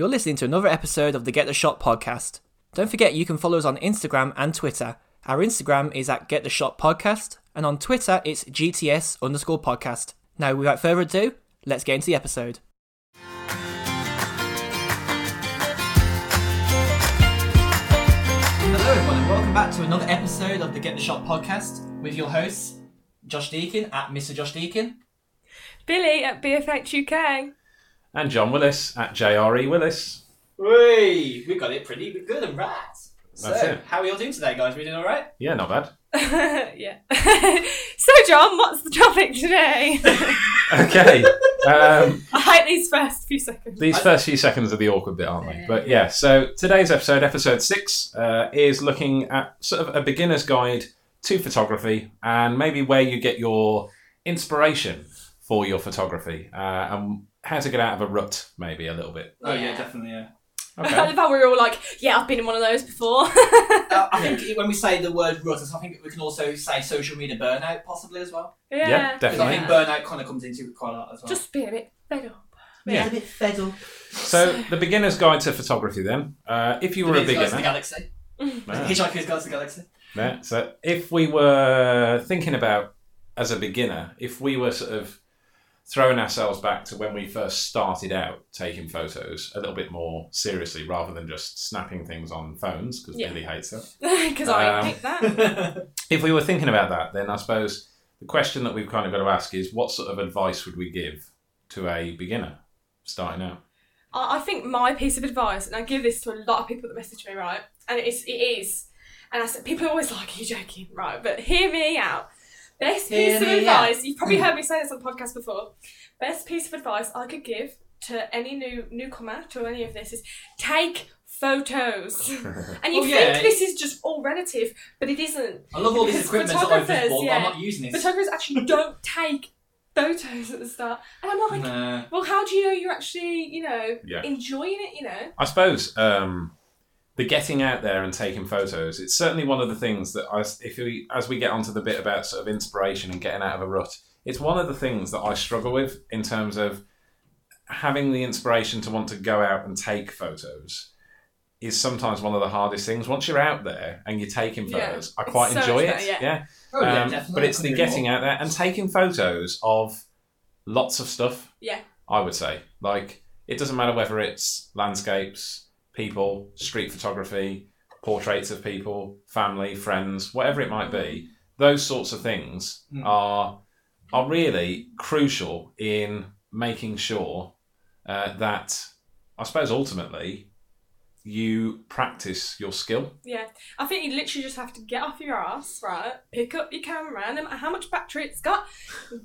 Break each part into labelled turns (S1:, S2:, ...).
S1: You're listening to another episode of the Get the Shot podcast. Don't forget you can follow us on Instagram and Twitter. Our Instagram is at Get the Shot Podcast, and on Twitter it's GTS underscore podcast. Now, without further ado, let's get into the episode. Hello, everyone, and welcome back to another episode of the Get the Shot podcast with your hosts, Josh Deakin at Mr. Josh Deakin,
S2: Billy at BFH UK.
S3: And John Willis at JRE Willis.
S1: Hey, we got it pretty good and right. So,
S3: it.
S1: how are you all doing today, guys? We doing all right?
S3: Yeah, not bad.
S2: yeah. so, John, what's the topic today?
S3: Okay. um,
S2: I hate these first few seconds.
S3: these first few seconds are the awkward bit, aren't they? But yeah, so today's episode, episode six, uh, is looking at sort of a beginner's guide to photography and maybe where you get your inspiration for your photography uh, and how to get out of a rut, maybe a little bit.
S1: Oh, yeah,
S2: Yeah.
S1: definitely, yeah.
S2: I
S3: Okay.
S2: love how we were all like, yeah, I've been in one of those before.
S1: Uh, I think when we say the word rut, I think we can also say social media burnout, possibly as well.
S2: yeah.
S3: Yeah,
S1: Because
S3: definitely.
S1: I think burnout kind of comes into it quite a lot as well.
S2: Just be a bit fed up.
S3: Yeah.
S1: a bit fiddle.
S3: So the beginner's guide to photography then. Uh, if you were a
S1: Guys of the
S3: beginner,
S1: Galaxy.
S3: Yeah.
S1: Hitchhiker's Guide to the Galaxy.
S3: Yeah, so if we were thinking about as a beginner, if we were sort of throwing ourselves back to when we first started out taking photos a little bit more seriously rather than just snapping things on phones because
S2: Yeah.
S3: Billy hates it.
S2: Because I
S3: Um,
S2: hate that.
S3: If we were thinking about that, then I suppose the question that we've kind of got to ask is what sort of advice would we give to a beginner starting out?
S2: I I think my piece of advice, and I give this to a lot of people that message me, right? And it is, it is, and I said, people are always like, "Are you joking?" Right? But hear me out. Best
S1: Hear
S2: piece of
S1: me out.
S2: advice. You've probably heard me say this on the podcast before. Best piece of advice I could give to any new newcomer to any of this is take photos. And you
S1: Oh,
S2: think
S1: yeah.
S2: this is just all relative, but it isn't.
S1: I love all this
S2: Because
S1: equipment that I've just
S2: photographers,
S1: bought, but
S2: yeah.
S1: I'm not using it.
S2: Photographers actually don't take photos at the start, and I'm like,
S1: Nah.
S2: well, how do you know you're actually, you know,
S3: Yeah.
S2: enjoying it? You know.
S3: I suppose um, the getting out there and taking photos. It's certainly one of the things that I, if we, as we get onto the bit about sort of inspiration and getting out of a rut, it's one of the things that I struggle with in terms of having the inspiration to want to go out and take photos. Is sometimes one of the hardest things. Once you're out there and you're taking
S2: Yeah.
S3: photos, I quite
S2: so
S3: enjoy it. yeah,
S2: yeah.
S1: Oh, yeah,
S3: Um,
S1: definitely.
S3: but it's the getting
S1: more.
S3: out there and taking photos of lots of stuff.
S2: Yeah.
S3: I would say. Like, it doesn't matter whether it's landscapes, people, street photography, portraits of people, family, friends, whatever it might be. Those sorts of things
S1: Mm.
S3: are are really crucial in making sure uh, that, I suppose, ultimately, you practice your skill.
S2: Yeah, I think you literally just have to get off your ass, right? Pick up your camera, no matter how much battery it's got,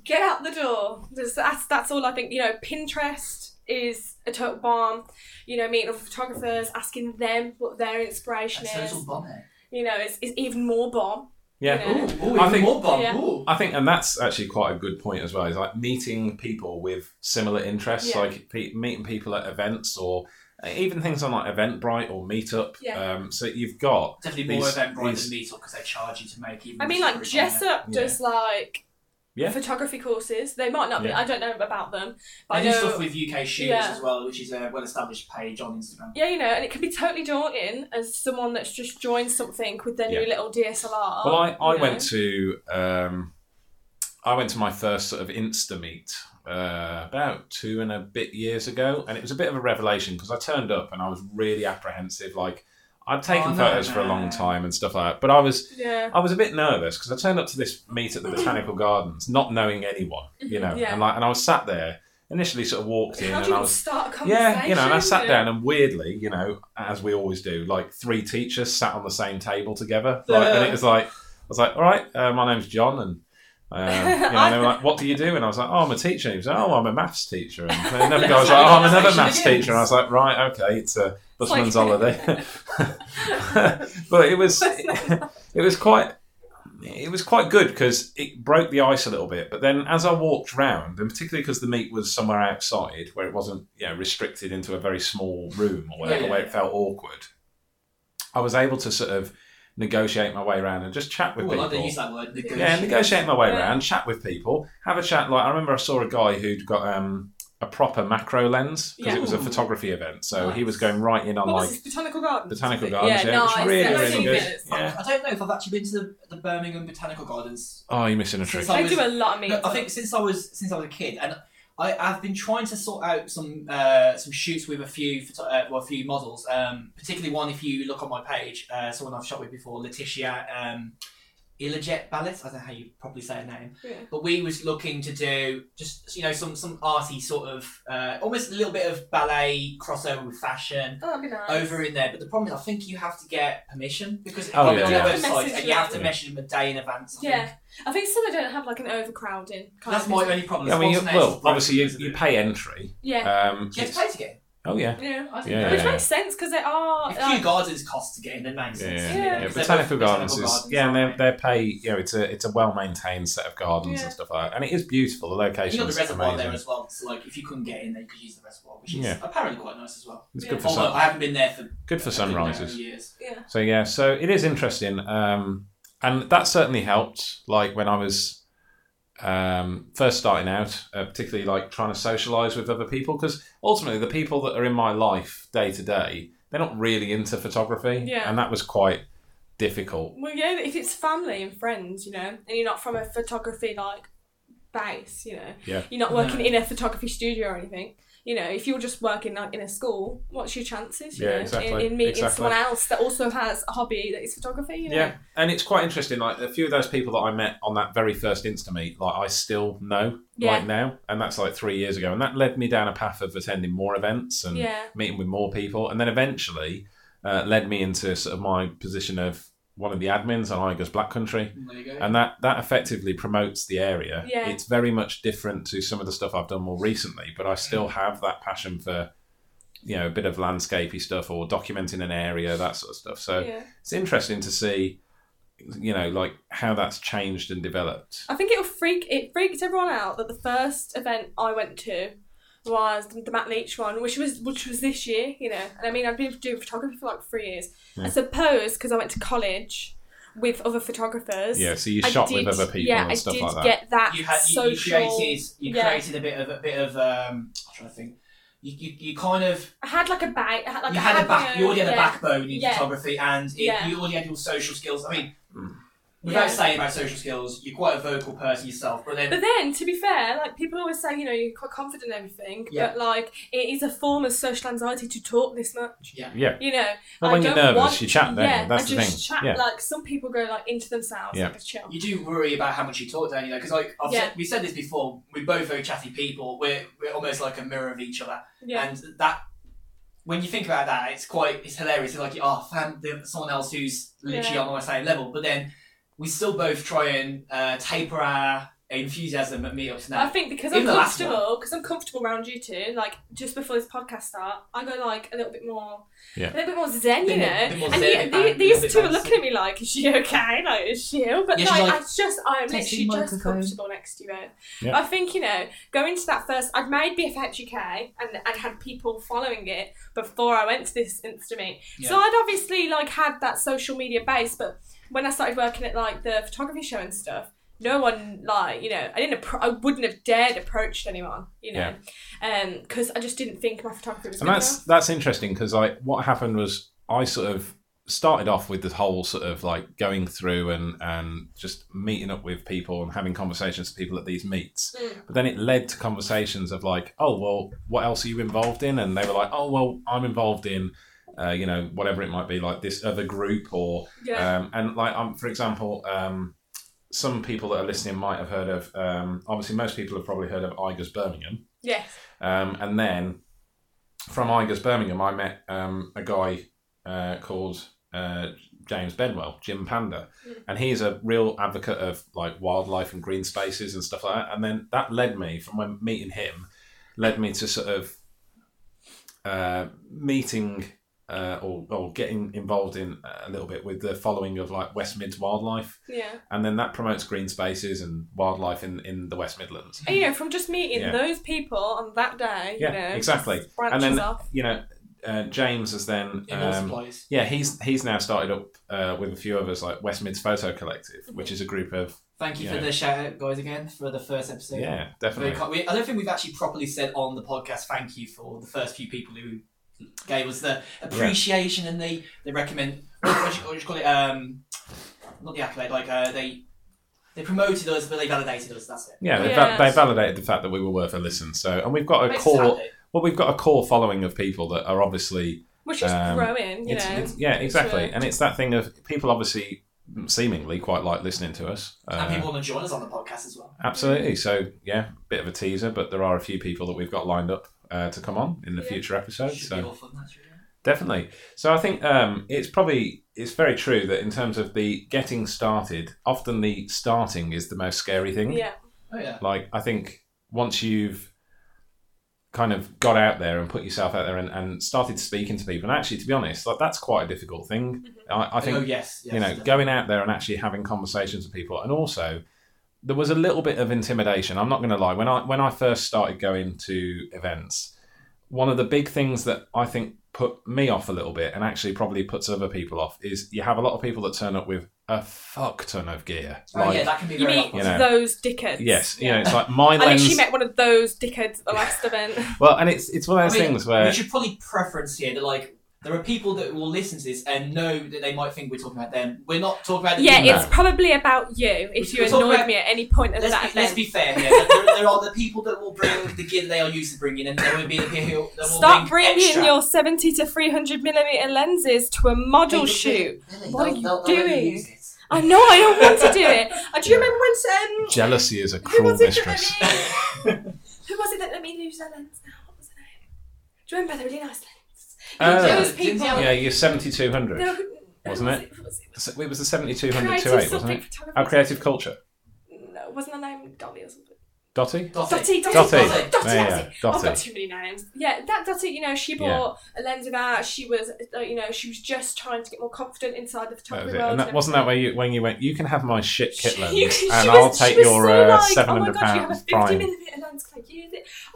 S2: get out the door. That's that's all I think. You know, Pinterest is a total bomb. You know, meeting other photographers, asking them what their inspiration
S1: That's
S2: is.
S1: total bomb, eh?
S2: You know, it's, it's even more bomb.
S3: Yeah.
S2: You know?
S1: Ooh, ooh,
S3: I
S1: even
S3: think-
S1: more bomb.
S2: Yeah.
S1: Ooh.
S3: I think, and that's actually quite a good point as well. Is like meeting people with similar interests,
S2: Yeah.
S3: like pe- meeting people at events or even things on like Eventbrite or Meetup.
S2: Yeah.
S3: Um, so you've got
S1: Definitely more
S3: these-
S1: Eventbrite
S3: these-
S1: than Meetup because they charge you to make even.
S2: I mean, like
S1: stories on there.
S2: Jessup
S3: Yeah.
S2: like
S3: Yeah.
S2: photography courses. They might not be.
S3: Yeah.
S2: I don't know about them, but
S1: They
S2: I
S1: do
S2: know.
S1: stuff with UK shooters
S2: Yeah.
S1: as well, which is a well-established page on Instagram.
S2: yeah, you know, and it can be totally daunting as someone that's just joined something with their new little DSLR.
S3: Well, I, I
S2: you know.
S3: went to um, I went to my first sort of Insta meet uh, about two and a bit years ago, and it was a bit of a revelation because I turned up and I was really apprehensive. Like I'd taken
S1: Oh, no,
S3: photos for a long time and stuff like that, but I was
S2: Yeah.
S3: I was a bit nervous because I turned up to this meet at the Botanical Gardens, not knowing anyone, you know,
S2: Yeah.
S3: and like, and I was sat there. Initially, sort of walked in,
S2: How
S3: and
S2: you
S3: I was
S2: start a conversation?
S3: yeah, you know, and I sat down, and weirdly, you know, as we always do, like three teachers sat on the same table together, like, and it was like, I was like, all right, uh, my name's John, and um, you know, and they were like, what do you do? And I was like, oh, I'm a teacher. And he was like, oh, I'm a maths teacher. And another guy was like, oh, I'm another maths teacher. And I was like, right, okay, it's a busman's
S2: like-
S3: holiday. but it was, it was quite. It was quite good because it broke the ice a little bit. But then, as I walked round, and particularly because the meet was somewhere outside where it wasn't, you know, restricted into a very small room or whatever,
S1: Yeah.
S3: where it felt awkward, I was able to sort of negotiate my way around and just chat with
S1: Ooh, I
S3: people.
S1: like use that word.
S3: Yeah, negotiate my way
S2: Yeah.
S3: around, chat with people, have a chat. Like I remember, I saw a guy who'd got um, a proper macro lens because
S2: Yeah.
S3: it was a photography event. So he was going right in on
S2: What
S3: like
S2: was? Botanical Gardens?
S3: botanical gardens. Yeah,
S2: nice.
S3: it was really,
S2: Yeah,
S3: really
S2: I've
S3: good. Yeah.
S1: I don't know if I've actually been to the, the Birmingham Botanical Gardens.
S3: Oh, you're missing a trick.
S1: Since I
S2: They
S1: was-
S2: do a lot of meat.
S1: No, I think since I was since I was a kid, and I, I've been trying to sort out some uh, some shoots with a few uh, well, a few models. Um, particularly one, if you look on my page, uh, someone I've shot with before, Letitia um, Ilajet Ballet. I don't know how you probably say her name,
S2: Yeah.
S1: but we was looking to do just you know some some arty sort of uh, almost a little bit of ballet crossover with fashion.
S2: Oh, that'd be nice.
S1: Over in there, but the problem is, I think you have to get permission because
S3: Oh,
S1: on
S3: yeah,
S1: the
S3: yeah.
S1: website,
S2: Message
S1: and you have to
S3: them.
S1: message them a day in advance. I
S2: Yeah.
S1: think.
S2: I think some they don't have like an overcrowding. Kind
S1: that's
S2: of
S1: my only problem.
S3: I mean, well, obviously you, you pay entry.
S2: Yeah.
S3: Um,
S1: You have to pay to get in.
S3: Oh yeah,
S2: yeah.
S1: I
S3: Yeah,
S2: Which
S3: yeah.
S2: makes sense because they are.
S1: If
S2: like-
S1: Kew Gardens cost to get in, then makes
S3: Yeah,
S1: sense.
S3: yeah,
S1: to me,
S2: yeah.
S1: then,
S3: yeah.
S1: 'cause they're
S3: Botanical
S1: both
S3: Gardens is yeah, and they
S1: aren't
S3: they pay you know it's a it's a well maintained set of gardens
S2: Yeah.
S3: and stuff like that, and it is beautiful. The
S1: they?
S3: location
S1: You got
S3: is
S1: the reservoir
S3: amazing.
S1: there as well, so like if you couldn't get in, then you could use the reservoir, which is
S3: Yeah.
S1: apparently quite nice as well.
S3: It's
S2: Yeah.
S3: good for
S1: Although
S3: sun,
S1: I haven't been there for
S3: good for
S1: I haven't been
S3: sunrises.
S1: years.
S2: yeah.
S3: So yeah, so it is interesting, um, and that certainly helped. Like when I was um, first starting out, uh, particularly like trying to socialize with other people, because ultimately the people that are in my life day to day, they're not really into photography,
S2: Yeah.
S3: and that was quite difficult.
S2: Well, yeah, if it's family and friends, you know, and you're not from a photography like base, you know,
S3: Yeah.
S2: you're not working
S1: No.
S2: in a photography studio or anything. You know, if you're just working like in a school, what's your chances? You
S3: Yeah,
S2: know,
S3: exactly,
S2: In, in meeting
S3: exactly.
S2: someone else that also has a hobby that is photography. You know?
S3: Yeah, and it's quite interesting. Like a few of those people that I met on that very first Insta meet, like I still know
S2: Yeah.
S3: right now, and that's like three years ago, and that led me down a path of attending more events and
S2: Yeah.
S3: meeting with more people, and then eventually uh, led me into sort of my position of one of the admins on Igers Black Country,
S1: There you go.
S3: and that that effectively promotes the area.
S2: Yeah.
S3: It's very much different to some of the stuff I've done more recently, but I still mm. have that passion for. You know, a bit of landscapey stuff or documenting an area, that sort of stuff. So
S2: yeah.
S3: it's interesting to see you know like how that's changed and developed
S2: I think it'll freak it freaked everyone out that the first event I went to was the Matt Leach one, which was which was this year, you know. And I mean, I've been doing photography for like three years. I suppose because I went to college with other photographers.
S3: yeah so you
S2: I
S3: shot
S2: did-
S3: with other people
S2: yeah,
S3: and stuff
S2: I did
S3: like that
S2: get that
S1: you had you, you created you
S2: yeah.
S1: created a bit of a bit of um. I'm trying to think. You, you, you kind of
S2: I had like a bag. I had like
S1: you
S2: I
S1: had a back.
S2: own-
S1: You already had a backbone in
S2: Yeah.
S1: photography, and it,
S2: Yeah.
S1: you already had your social skills. I mean,
S3: Mm.
S1: Without
S2: Yeah.
S1: saying about social skills, you're quite a vocal person yourself. But then,
S2: But then, to be fair, like people always say, you know, you're quite confident in everything,
S1: Yeah.
S2: but like it is a form of social anxiety to talk this much.
S1: yeah,
S3: yeah
S2: You know,
S3: well,
S2: I
S3: when you're nervous
S2: want-
S3: you chat don't
S2: yeah,
S3: that's
S2: I
S3: the
S2: just
S3: thing
S2: chat.
S3: yeah
S2: Like some people go like into themselves,
S3: Yeah.
S2: like a chill.
S1: you do worry about how much you talk, don't you? Because like I've
S2: Yeah.
S1: said, we said this before, we're both very chatty people. We're we're almost like a mirror of each other,
S2: Yeah,
S1: and that. When you think about that, it's quite it's hilarious. It's like oh, fam, there's someone else who's literally
S2: Yeah.
S1: on the same level, but then we still both try and uh, taper our enthusiasm at meetups now.
S2: I think because I'm
S1: the last
S2: comfortable, because I'm comfortable around you two. Like just before this podcast start, I go like a little bit more,
S3: Yeah.
S2: a little bit more zen, you
S1: Bit
S2: know.
S1: more- bit more
S2: and
S1: zen,
S2: you-
S1: and
S2: the-
S1: a little
S2: these two are
S1: more
S2: looking at me like, "Is she okay? Like, is she ill?" But
S1: Yeah, she's
S2: like,
S1: like,
S2: I just, I'm
S1: "Testing
S2: literally just
S1: microphone."
S2: comfortable next to you both.
S3: Yeah.
S2: I think you know, going to that first, I'd made BFH UK and and had people following it before I went to this Insta meet. So
S1: Yeah.
S2: I'd obviously like had that social media base, but when I started working at like the photography show and stuff, no one like you know I didn't appro- I wouldn't have dared approached anyone, you know, um because I just didn't think my photography was
S3: and that's
S2: enough.
S3: that's interesting because like what happened was I sort of started off with the whole sort of like going through and and just meeting up with people and having conversations with people at these meets
S2: Mm.
S3: but then it led to conversations of like oh well what else are you involved in and they were like oh well i'm involved in uh, you know whatever it might be like this other group or
S2: Yeah,
S3: um, and like um, for example um, some people that are listening might have heard of um, obviously most people have probably heard of igers birmingham
S2: yes,
S3: um, and then from Igers Birmingham, I met um, a guy uh, called uh, James Bedwell, Jim Panda,
S2: Mm.
S3: and he's a real advocate of like wildlife and green spaces and stuff like that. And then that led me from when meeting him, led me to sort of uh, meeting uh, or, or getting involved in a little bit with the following of like West Mids wildlife,
S2: yeah.
S3: and then that promotes green spaces and wildlife in, in the West Midlands.
S2: And, you know, from just meeting
S3: Yeah.
S2: those people on that day,
S3: Yeah,
S2: you know,
S3: exactly.
S2: branches
S3: And then
S2: off.
S3: you know, uh, James has then
S1: In
S3: um,
S1: supplies.
S3: yeah he's he's now started up uh, with a few others like West Mids Photo Collective, which is a group of
S1: Thank you
S3: Yeah.
S1: for the shout out, guys, again for the first episode.
S3: yeah definitely
S1: we, I don't think we've actually properly said on the podcast thank you for the first few people who gave us the appreciation and they they recommend what, what, do you, what do you call it um not the accolade like uh, they they promoted us but they validated us that's it
S3: yeah, they,
S2: Yeah.
S3: va- they validated the fact that we were worth a listen. So and we've got a
S1: Makes us
S3: core
S1: happy.
S3: well we've got a core following of people that are obviously
S2: Which is
S3: Um,
S2: growing, you
S3: it's,
S2: know.
S3: it's, yeah exactly
S2: Sure.
S3: and it's that thing of people obviously seemingly quite like listening to us.
S1: and
S3: Uh,
S1: people want to join us on the podcast as well
S3: Absolutely. So yeah, bit of a teaser, but there are a few people that we've got lined up uh, to come on in the
S2: Yeah.
S3: future episodes. So
S1: be all fun that's really
S3: definitely. So I think um, it's probably it's very true that in terms of the getting started, often the starting is the most scary thing.
S2: Yeah.
S1: oh yeah
S3: Like I think once you've kind of got out there and put yourself out there and, and started speaking to people, and actually, to be honest, like that's quite a difficult thing. I, I think
S1: oh yes, yes
S3: you know,
S1: definitely.
S3: going out there and actually having conversations with people, and also there was a little bit of intimidation. I'm not going to lie. When I when I first started going to events, one of the big things that I think put me off a little bit, and actually probably puts other people off, is you have a lot of people that turn up with a fuck ton of gear.
S1: oh yeah that can be
S2: You
S1: very
S2: mean.
S3: You know.
S2: those dickheads?
S3: yes, you
S2: Yeah.
S3: know, it's like my
S2: I
S3: lens.
S2: literally met one of those dickheads at the last event.
S3: well, and it's it's one of those
S1: I mean,
S3: things where
S1: you should probably preference here that like there are people that will listen to this and know that they might think we're talking about them. We're not talking about the
S2: Yeah,
S1: people.
S2: it's probably about you if
S1: We're
S2: you
S1: talking
S2: annoyed
S1: about-
S2: me at any point of
S1: Let's
S2: that
S1: be, let's be fair here. There, there are the people that will bring the gear they are used to bringing, and there will be the people that will
S2: Stop
S1: bring
S2: bringing
S1: extra.
S2: your 70 to 300 millimeter lenses to a model
S1: Hey,
S2: shoot.
S1: Billy,
S2: What are you
S1: they'll- they'll
S2: doing? I know I don't want to do it. Do you remember when um,
S3: jealousy is a cruel
S2: was
S3: mistress.
S2: that let me, who was it that let me lose their lens now? What was the name? Do you remember the really nice lens?
S3: Oh.
S2: Those people.
S3: Yeah, you're seventy two hundred.
S2: No,
S3: Wasn't
S2: who
S3: it?
S2: It? Was it?
S3: So It was the seventy two hundred
S2: Creative
S3: two eight, wasn't it?
S2: photography.
S3: Oh, creative culture.
S2: No, wasn't her name Dolly or something?
S3: Dotty.
S2: Dotty, Dotty,
S3: Dotty.
S2: Dotty, Dotty,
S3: Yeah,
S2: that's
S3: yeah,
S2: it. I've got too many names. Yeah, that Dotty, you know, she
S3: Yeah.
S2: bought a lens of art. She was, uh, you know, she was just trying to get more confident inside the photography
S3: it.
S2: world.
S3: And that wasn't that where you when you went. You can have my shit kit lens,
S2: she
S3: and
S2: was-
S3: I'll
S2: she
S3: take your
S2: so
S3: uh,
S2: like,
S3: seven
S2: Oh my
S3: hundred
S2: god, you have a
S3: pounds
S2: 50
S3: prime.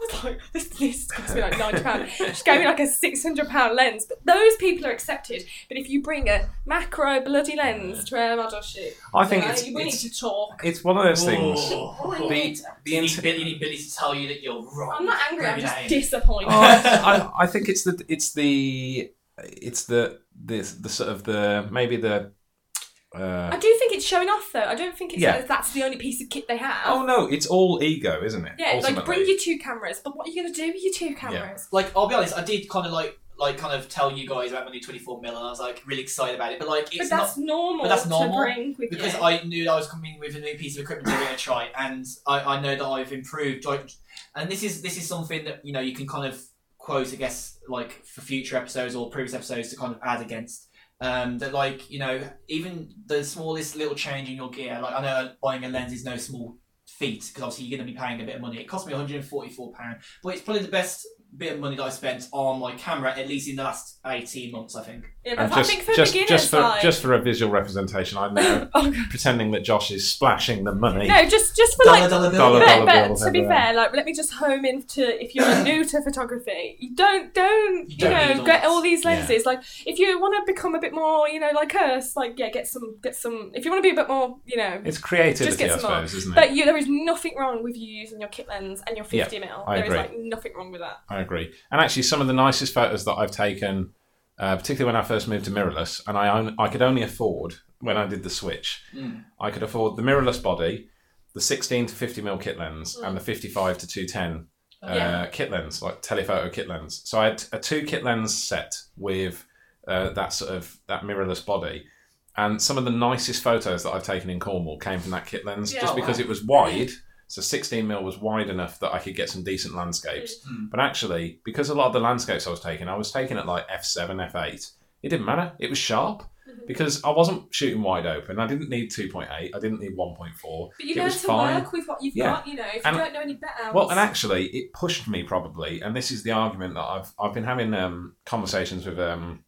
S2: Millimeter lens, can I use it? I was like, this, this cost me like ninety pounds. She gave me like a six hundred pound lens, but those people are accepted. But if you bring a macro bloody lens to a model shoot,
S3: I think
S2: then
S3: it's
S2: we need to talk.
S3: it's one of those things.
S1: Oh.
S3: The the
S1: You need
S3: inter-
S1: Billy, you need Billy to tell you that you're wrong.
S2: I'm not angry. I'm just disappointed.
S3: Oh, I, I think it's the it's the it's the the the sort of the maybe the. Uh,
S2: I do think it's showing off though. I don't think it's
S3: Yeah.
S2: that that's the only piece of kit they have.
S3: oh no, it's all ego, isn't it?
S2: yeah, like bring your two cameras, but what are you gonna do with your two cameras?
S1: Like, I'll be honest, I did kind of like, like, kind of tell you guys about my new 24 mil, and I was like really excited about it. But like,
S2: But
S1: it's
S2: that's
S1: not
S2: normal.
S1: but that's normal,
S2: to bring with
S1: because
S2: you.
S1: I knew that I was coming with a new piece of equipment to give it a try, and I, I know that I've improved. And this is this is something that you know you can kind of quote, I guess, like for future episodes or previous episodes to kind of add against. Um, that like you know even the smallest little change in your gear, like I know buying a lens is no small feat because obviously you're going to be paying a bit of money. It cost me 144 pound, but it's probably the best bit of money that I spent on my camera at least in the last 18 months. I think.
S2: yeah, but
S3: And just,
S2: for
S3: just,
S2: beginners,
S3: just for
S2: like,
S3: just for a visual representation, I'm now
S2: oh,
S3: pretending that Josh is splashing the money.
S2: no, just just for
S1: Dollar,
S2: like.
S1: dollar bill.
S3: Dollar,
S2: But,
S3: dollar
S2: but
S3: bills
S2: to be fair, like let me just home into if you're new to photography, you don't don't
S1: You
S2: you,
S1: don't
S2: know
S1: all
S2: get all these
S3: Yeah.
S2: lenses. Like if you want to become a bit more, you know, like us, like yeah, get some get some. If you want to be a bit more, you know,
S3: It's creativity,
S2: Just get
S3: I
S2: some more.
S3: suppose, isn't it?
S2: But you, there is nothing wrong with you using your kit lens and your 50 mil.
S3: I
S2: There is
S3: agree.
S2: like nothing wrong with that.
S3: I agree. And actually, some of the nicest photos that I've taken, uh, particularly when I first moved to mirrorless, and I own, I could only afford when I did the switch,
S1: Mm.
S3: I could afford the mirrorless body, the 16 to 50 mm kit lens, and the 55 to 210 uh,
S2: Yeah.
S3: kit lens, like telephoto kit lens. So I had a two kit lens set with uh, that sort of that mirrorless body. And some of the nicest photos that I've taken in Cornwall came from that kit lens,
S2: Yeah.
S3: just because
S1: wow.
S3: it was wide. So 16 mm was wide enough that I could get some decent landscapes.
S1: Mm.
S3: But actually, because a lot of the landscapes I was taking, I was taking at like f7, f8. It didn't matter. It was sharp
S2: Mhm.
S3: because I wasn't shooting wide open. I didn't need 2.8. I didn't need 1.4.
S2: But you learn to
S3: fine.
S2: work with what you've
S3: Yeah.
S2: got, you know, if
S3: And-
S2: you don't know any better.
S3: Well, and actually, it pushed me probably, and this is the argument that I've I've been having um, conversations with um,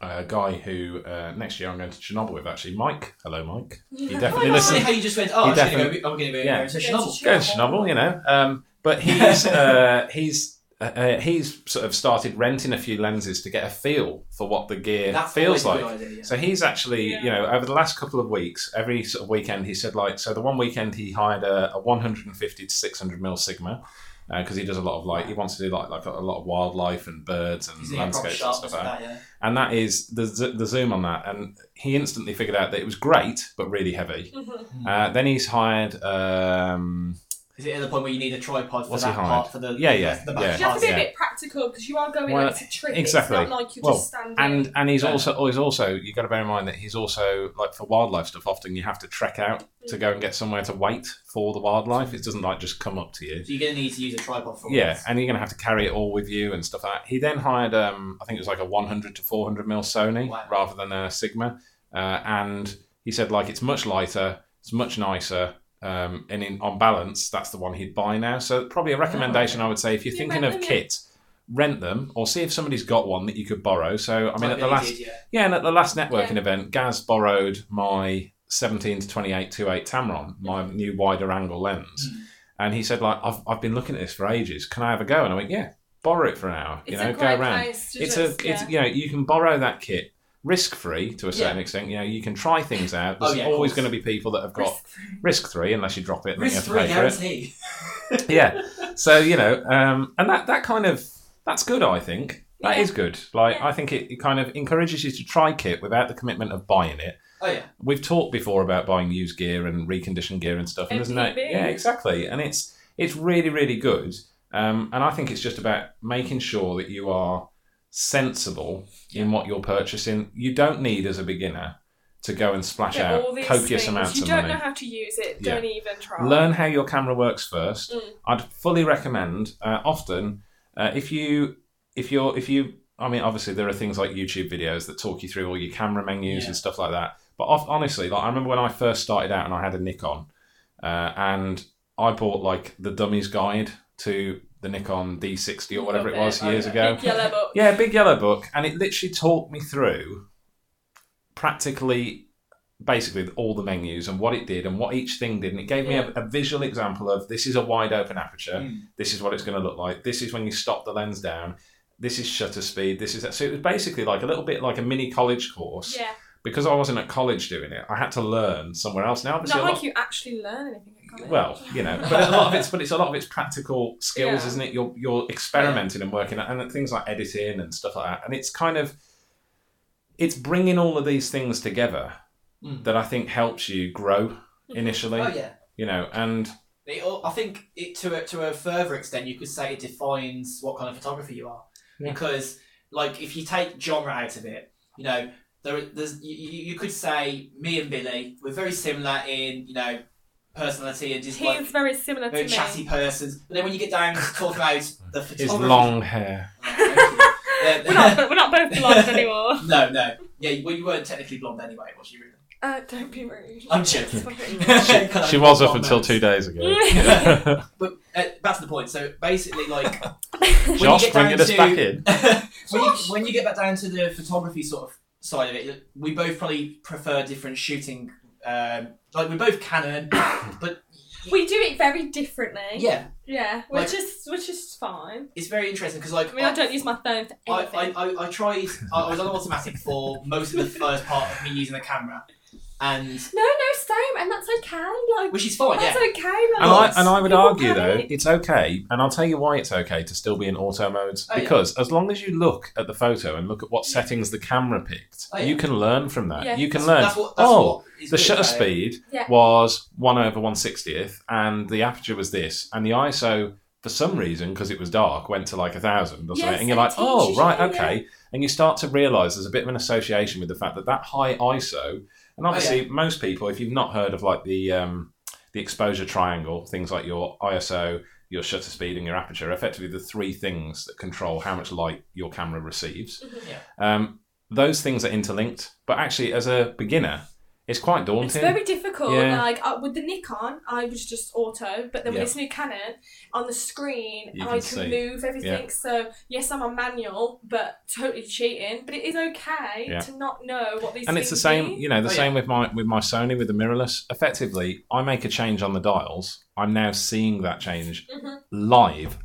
S3: a guy who uh, next year I'm going to Chernobyl with. Actually, Mike. Hello, Mike. He definitely
S1: It's
S3: listen.
S1: funny how you just went, oh,
S3: He
S1: I'm going
S3: definitely-
S1: to go, I'm going to go
S3: Yeah.
S1: yeah. to
S2: Go to
S1: Chernobyl.
S3: Going to Chernobyl, you know. Um, but he's uh, he's uh, uh, he's sort of started renting a few lenses to get a feel for what the gear
S1: That's
S3: feels
S1: always a
S3: like.
S1: good idea, yeah.
S3: So he's actually,
S2: Yeah.
S3: you know, over the last couple of weeks, every sort of weekend, he said like, so the one weekend he hired a, a 150 to 600 mil Sigma because he does a lot of like, he wants to do like like a lot of wildlife and birds and
S1: He's in a proper
S3: landscapes and stuff
S1: and
S3: like that.
S1: that, yeah.
S3: And that is the the zoom on that, and he instantly figured out that it was great but really heavy. Uh, then he's hired. Um,
S1: Is it at the point where you need a tripod for
S3: What's
S1: that
S3: hired?
S1: part for the
S3: Yeah, yeah,
S1: the back
S3: yeah.
S2: You have to be
S3: Yeah.
S2: a bit practical because you are going
S3: Well,
S2: into trip.
S3: exactly.
S2: It's not like you're
S3: Well,
S2: just standing.
S3: and and he's
S1: Yeah.
S3: also oh, he's also you got to bear in mind that he's also like for wildlife stuff. Often you have to trek out to go and get somewhere to wait for the wildlife. It doesn't like just come up to you.
S1: So you're gonna need to use a tripod for
S3: Yeah,
S1: this.
S3: and you're gonna have to carry it all with you and stuff like that. He then hired, um, I think it was like a 100 to 400 mil Sony
S1: Wow.
S3: rather than a Sigma, uh, and he said like it's much lighter, it's much nicer, um, and in on balance, that's the one he'd buy now. So probably a recommendation I would say if you're
S2: You
S3: thinking of kit, rent them or see if somebody's got one that you could borrow. So I mean,
S1: Like
S3: at the last
S1: did, yeah.
S3: yeah, and at the last networking
S2: Yeah.
S3: event, Gaz borrowed my 17 to 28 2.8 Tamron, my new wider angle lens.
S1: Mm.
S3: And he said, like, I've, I've been looking at this for ages. Can I have a go? And I went, yeah, borrow it for an hour.
S2: it's
S3: you know, go around. It's
S2: just,
S3: a, it's
S2: yeah.
S3: you know, you can borrow that kit risk free to a certain
S1: Yeah.
S3: extent. You know, you can try things out.
S1: Oh,
S3: There's
S1: yeah,
S3: always going to be people that have got
S2: Risk-free.
S3: risk free unless you drop it and
S1: Risk
S3: have
S1: free
S3: it
S1: guarantee.
S3: yeah. So you know, um, and that that kind of that's good. I think that is
S2: Yeah.
S3: good. Like. I think it, it kind of encourages you to try kit without the commitment of buying it.
S1: Oh yeah.
S3: We've talked before about buying used gear and reconditioned gear and stuff, and no
S2: MPB.
S3: yeah exactly, and it's it's really really good. Um, and I think it's just about making sure that you are sensible in what you're purchasing. You don't need as a beginner to go and splash
S2: Yeah, all
S3: out copious
S2: things.
S3: amounts
S2: You
S3: of money.
S2: You don't know how to use it.
S3: Yeah.
S2: Don't even try.
S3: Learn how your camera works first.
S2: Mm.
S3: I'd fully recommend. Uh, often, uh, if you if you're if you, I mean, obviously there are things like YouTube videos that talk you through all your camera menus
S1: Yeah.
S3: and stuff like that. But off, honestly, like I remember when I first started out and I had a Nikon, uh, and I bought like the dummies guide to the Nikon D60 or whatever it was
S2: it.
S3: years
S1: Oh,
S3: ago.
S2: Big yellow book.
S3: Yeah, big yellow book, and it literally talked me through practically, basically all the menus and what it did and what each thing did, and it gave me a, a visual example of this is a wide open aperture.
S1: Mm.
S3: This is what it's going to look like. This is when you stop the lens down. This is shutter speed. This is that. so it was basically like a little bit like a mini college course.
S2: Yeah.
S3: Because I wasn't at college doing it, I had to learn somewhere else. Now, obviously,
S2: Not
S3: a lot,
S2: like you actually learn anything college.
S3: well, you know, but a lot of it's but it's a lot of it's practical skills,
S2: Yeah.
S3: isn't it? You're you're experimenting and working and things like editing and stuff like that, and it's kind of it's bringing all of these things together
S1: Mm.
S3: that I think helps you grow initially.
S1: Oh yeah.
S3: You know, and
S1: It, I think it to a, to a further extent, you could say it defines what kind of photographer you are.
S3: Yeah.
S1: Because, like, if you take genre out of it, you know, there, there's you, you you could say me and Billy we're very similar in you know personality and just
S2: He's
S1: like
S2: very similar to
S1: very
S2: me.
S1: chatty persons. But then when you get down to talk about the
S3: his long hair.
S1: Yeah,
S2: we're, not, we're not both blonde anymore.
S1: no, no, yeah, well, you weren't technically blonde anyway, was you? Really?
S2: Uh, don't be rude.
S1: I'm joking.
S2: It's fucking-
S3: She was up until two days ago.
S1: But uh, back to the point. So basically, like when
S3: Josh,
S1: you get
S3: bringing
S1: down
S3: us
S1: to-
S3: back in.
S1: when, you, when you get back down to the photography sort of side of it, we both probably prefer different shooting. Um, like we're both Canon, but
S2: we do it very differently.
S1: yeah,
S2: Yeah, which
S1: Like-
S2: is which is fine.
S1: it's very interesting because like
S2: I mean, I don't use my phone for
S1: I,
S2: anything.
S1: I, I, I tried. I, I was on automatic for most of the first part of me using the camera, and
S2: No, no, same, and that's okay. Like,
S1: which is fine.
S2: that's
S1: Yeah,
S2: okay. Like,
S3: And I, and I would
S2: People
S3: argue though,
S2: panic.
S3: it's okay, and I'll tell you why it's okay to still be in auto modes.
S1: Oh, yeah.
S3: because as long as you look at the photo and look at what settings the camera picked,
S1: Oh, yeah.
S3: you can learn from that.
S2: Yeah.
S3: You can
S1: That's-
S3: learn.
S1: That's what, that's
S3: oh,
S1: what is
S3: the
S1: good
S3: shutter
S1: about it.
S3: speed
S2: Yeah.
S3: was one over one sixtieth, and the aperture was this, and the ISO for some reason because it was dark went to like a thousand or something,
S2: Yes,
S3: and you're
S2: it
S3: like, oh
S2: teaches
S3: right,
S2: you,
S3: okay, and you start to realise there's a bit of an association with the fact that that high ISO, and
S1: Oh,
S3: obviously most people, if you've not heard of like the um, the exposure triangle, things like your ISO, your shutter speed, and your aperture, are effectively the three things that control how much light your camera receives. Yeah. Um, those things are interlinked, but actually, as a beginner, it's quite daunting.
S2: It's very difficult.
S3: Yeah.
S2: Like uh, with the Nikon, I was just auto, but then with
S3: Yeah.
S2: this new Canon, on the screen,
S3: You
S2: I
S3: can
S2: can
S3: see.
S2: move everything. So yes, I'm on manual, but totally cheating. But it is okay
S3: Yeah.
S2: to not know what these. Are.
S3: And it's the same
S2: mean.
S3: you know the
S1: Oh,
S3: same with my with my sony with the mirrorless effectively i make a change on the dials i'm now seeing that change
S2: Mhm.
S3: live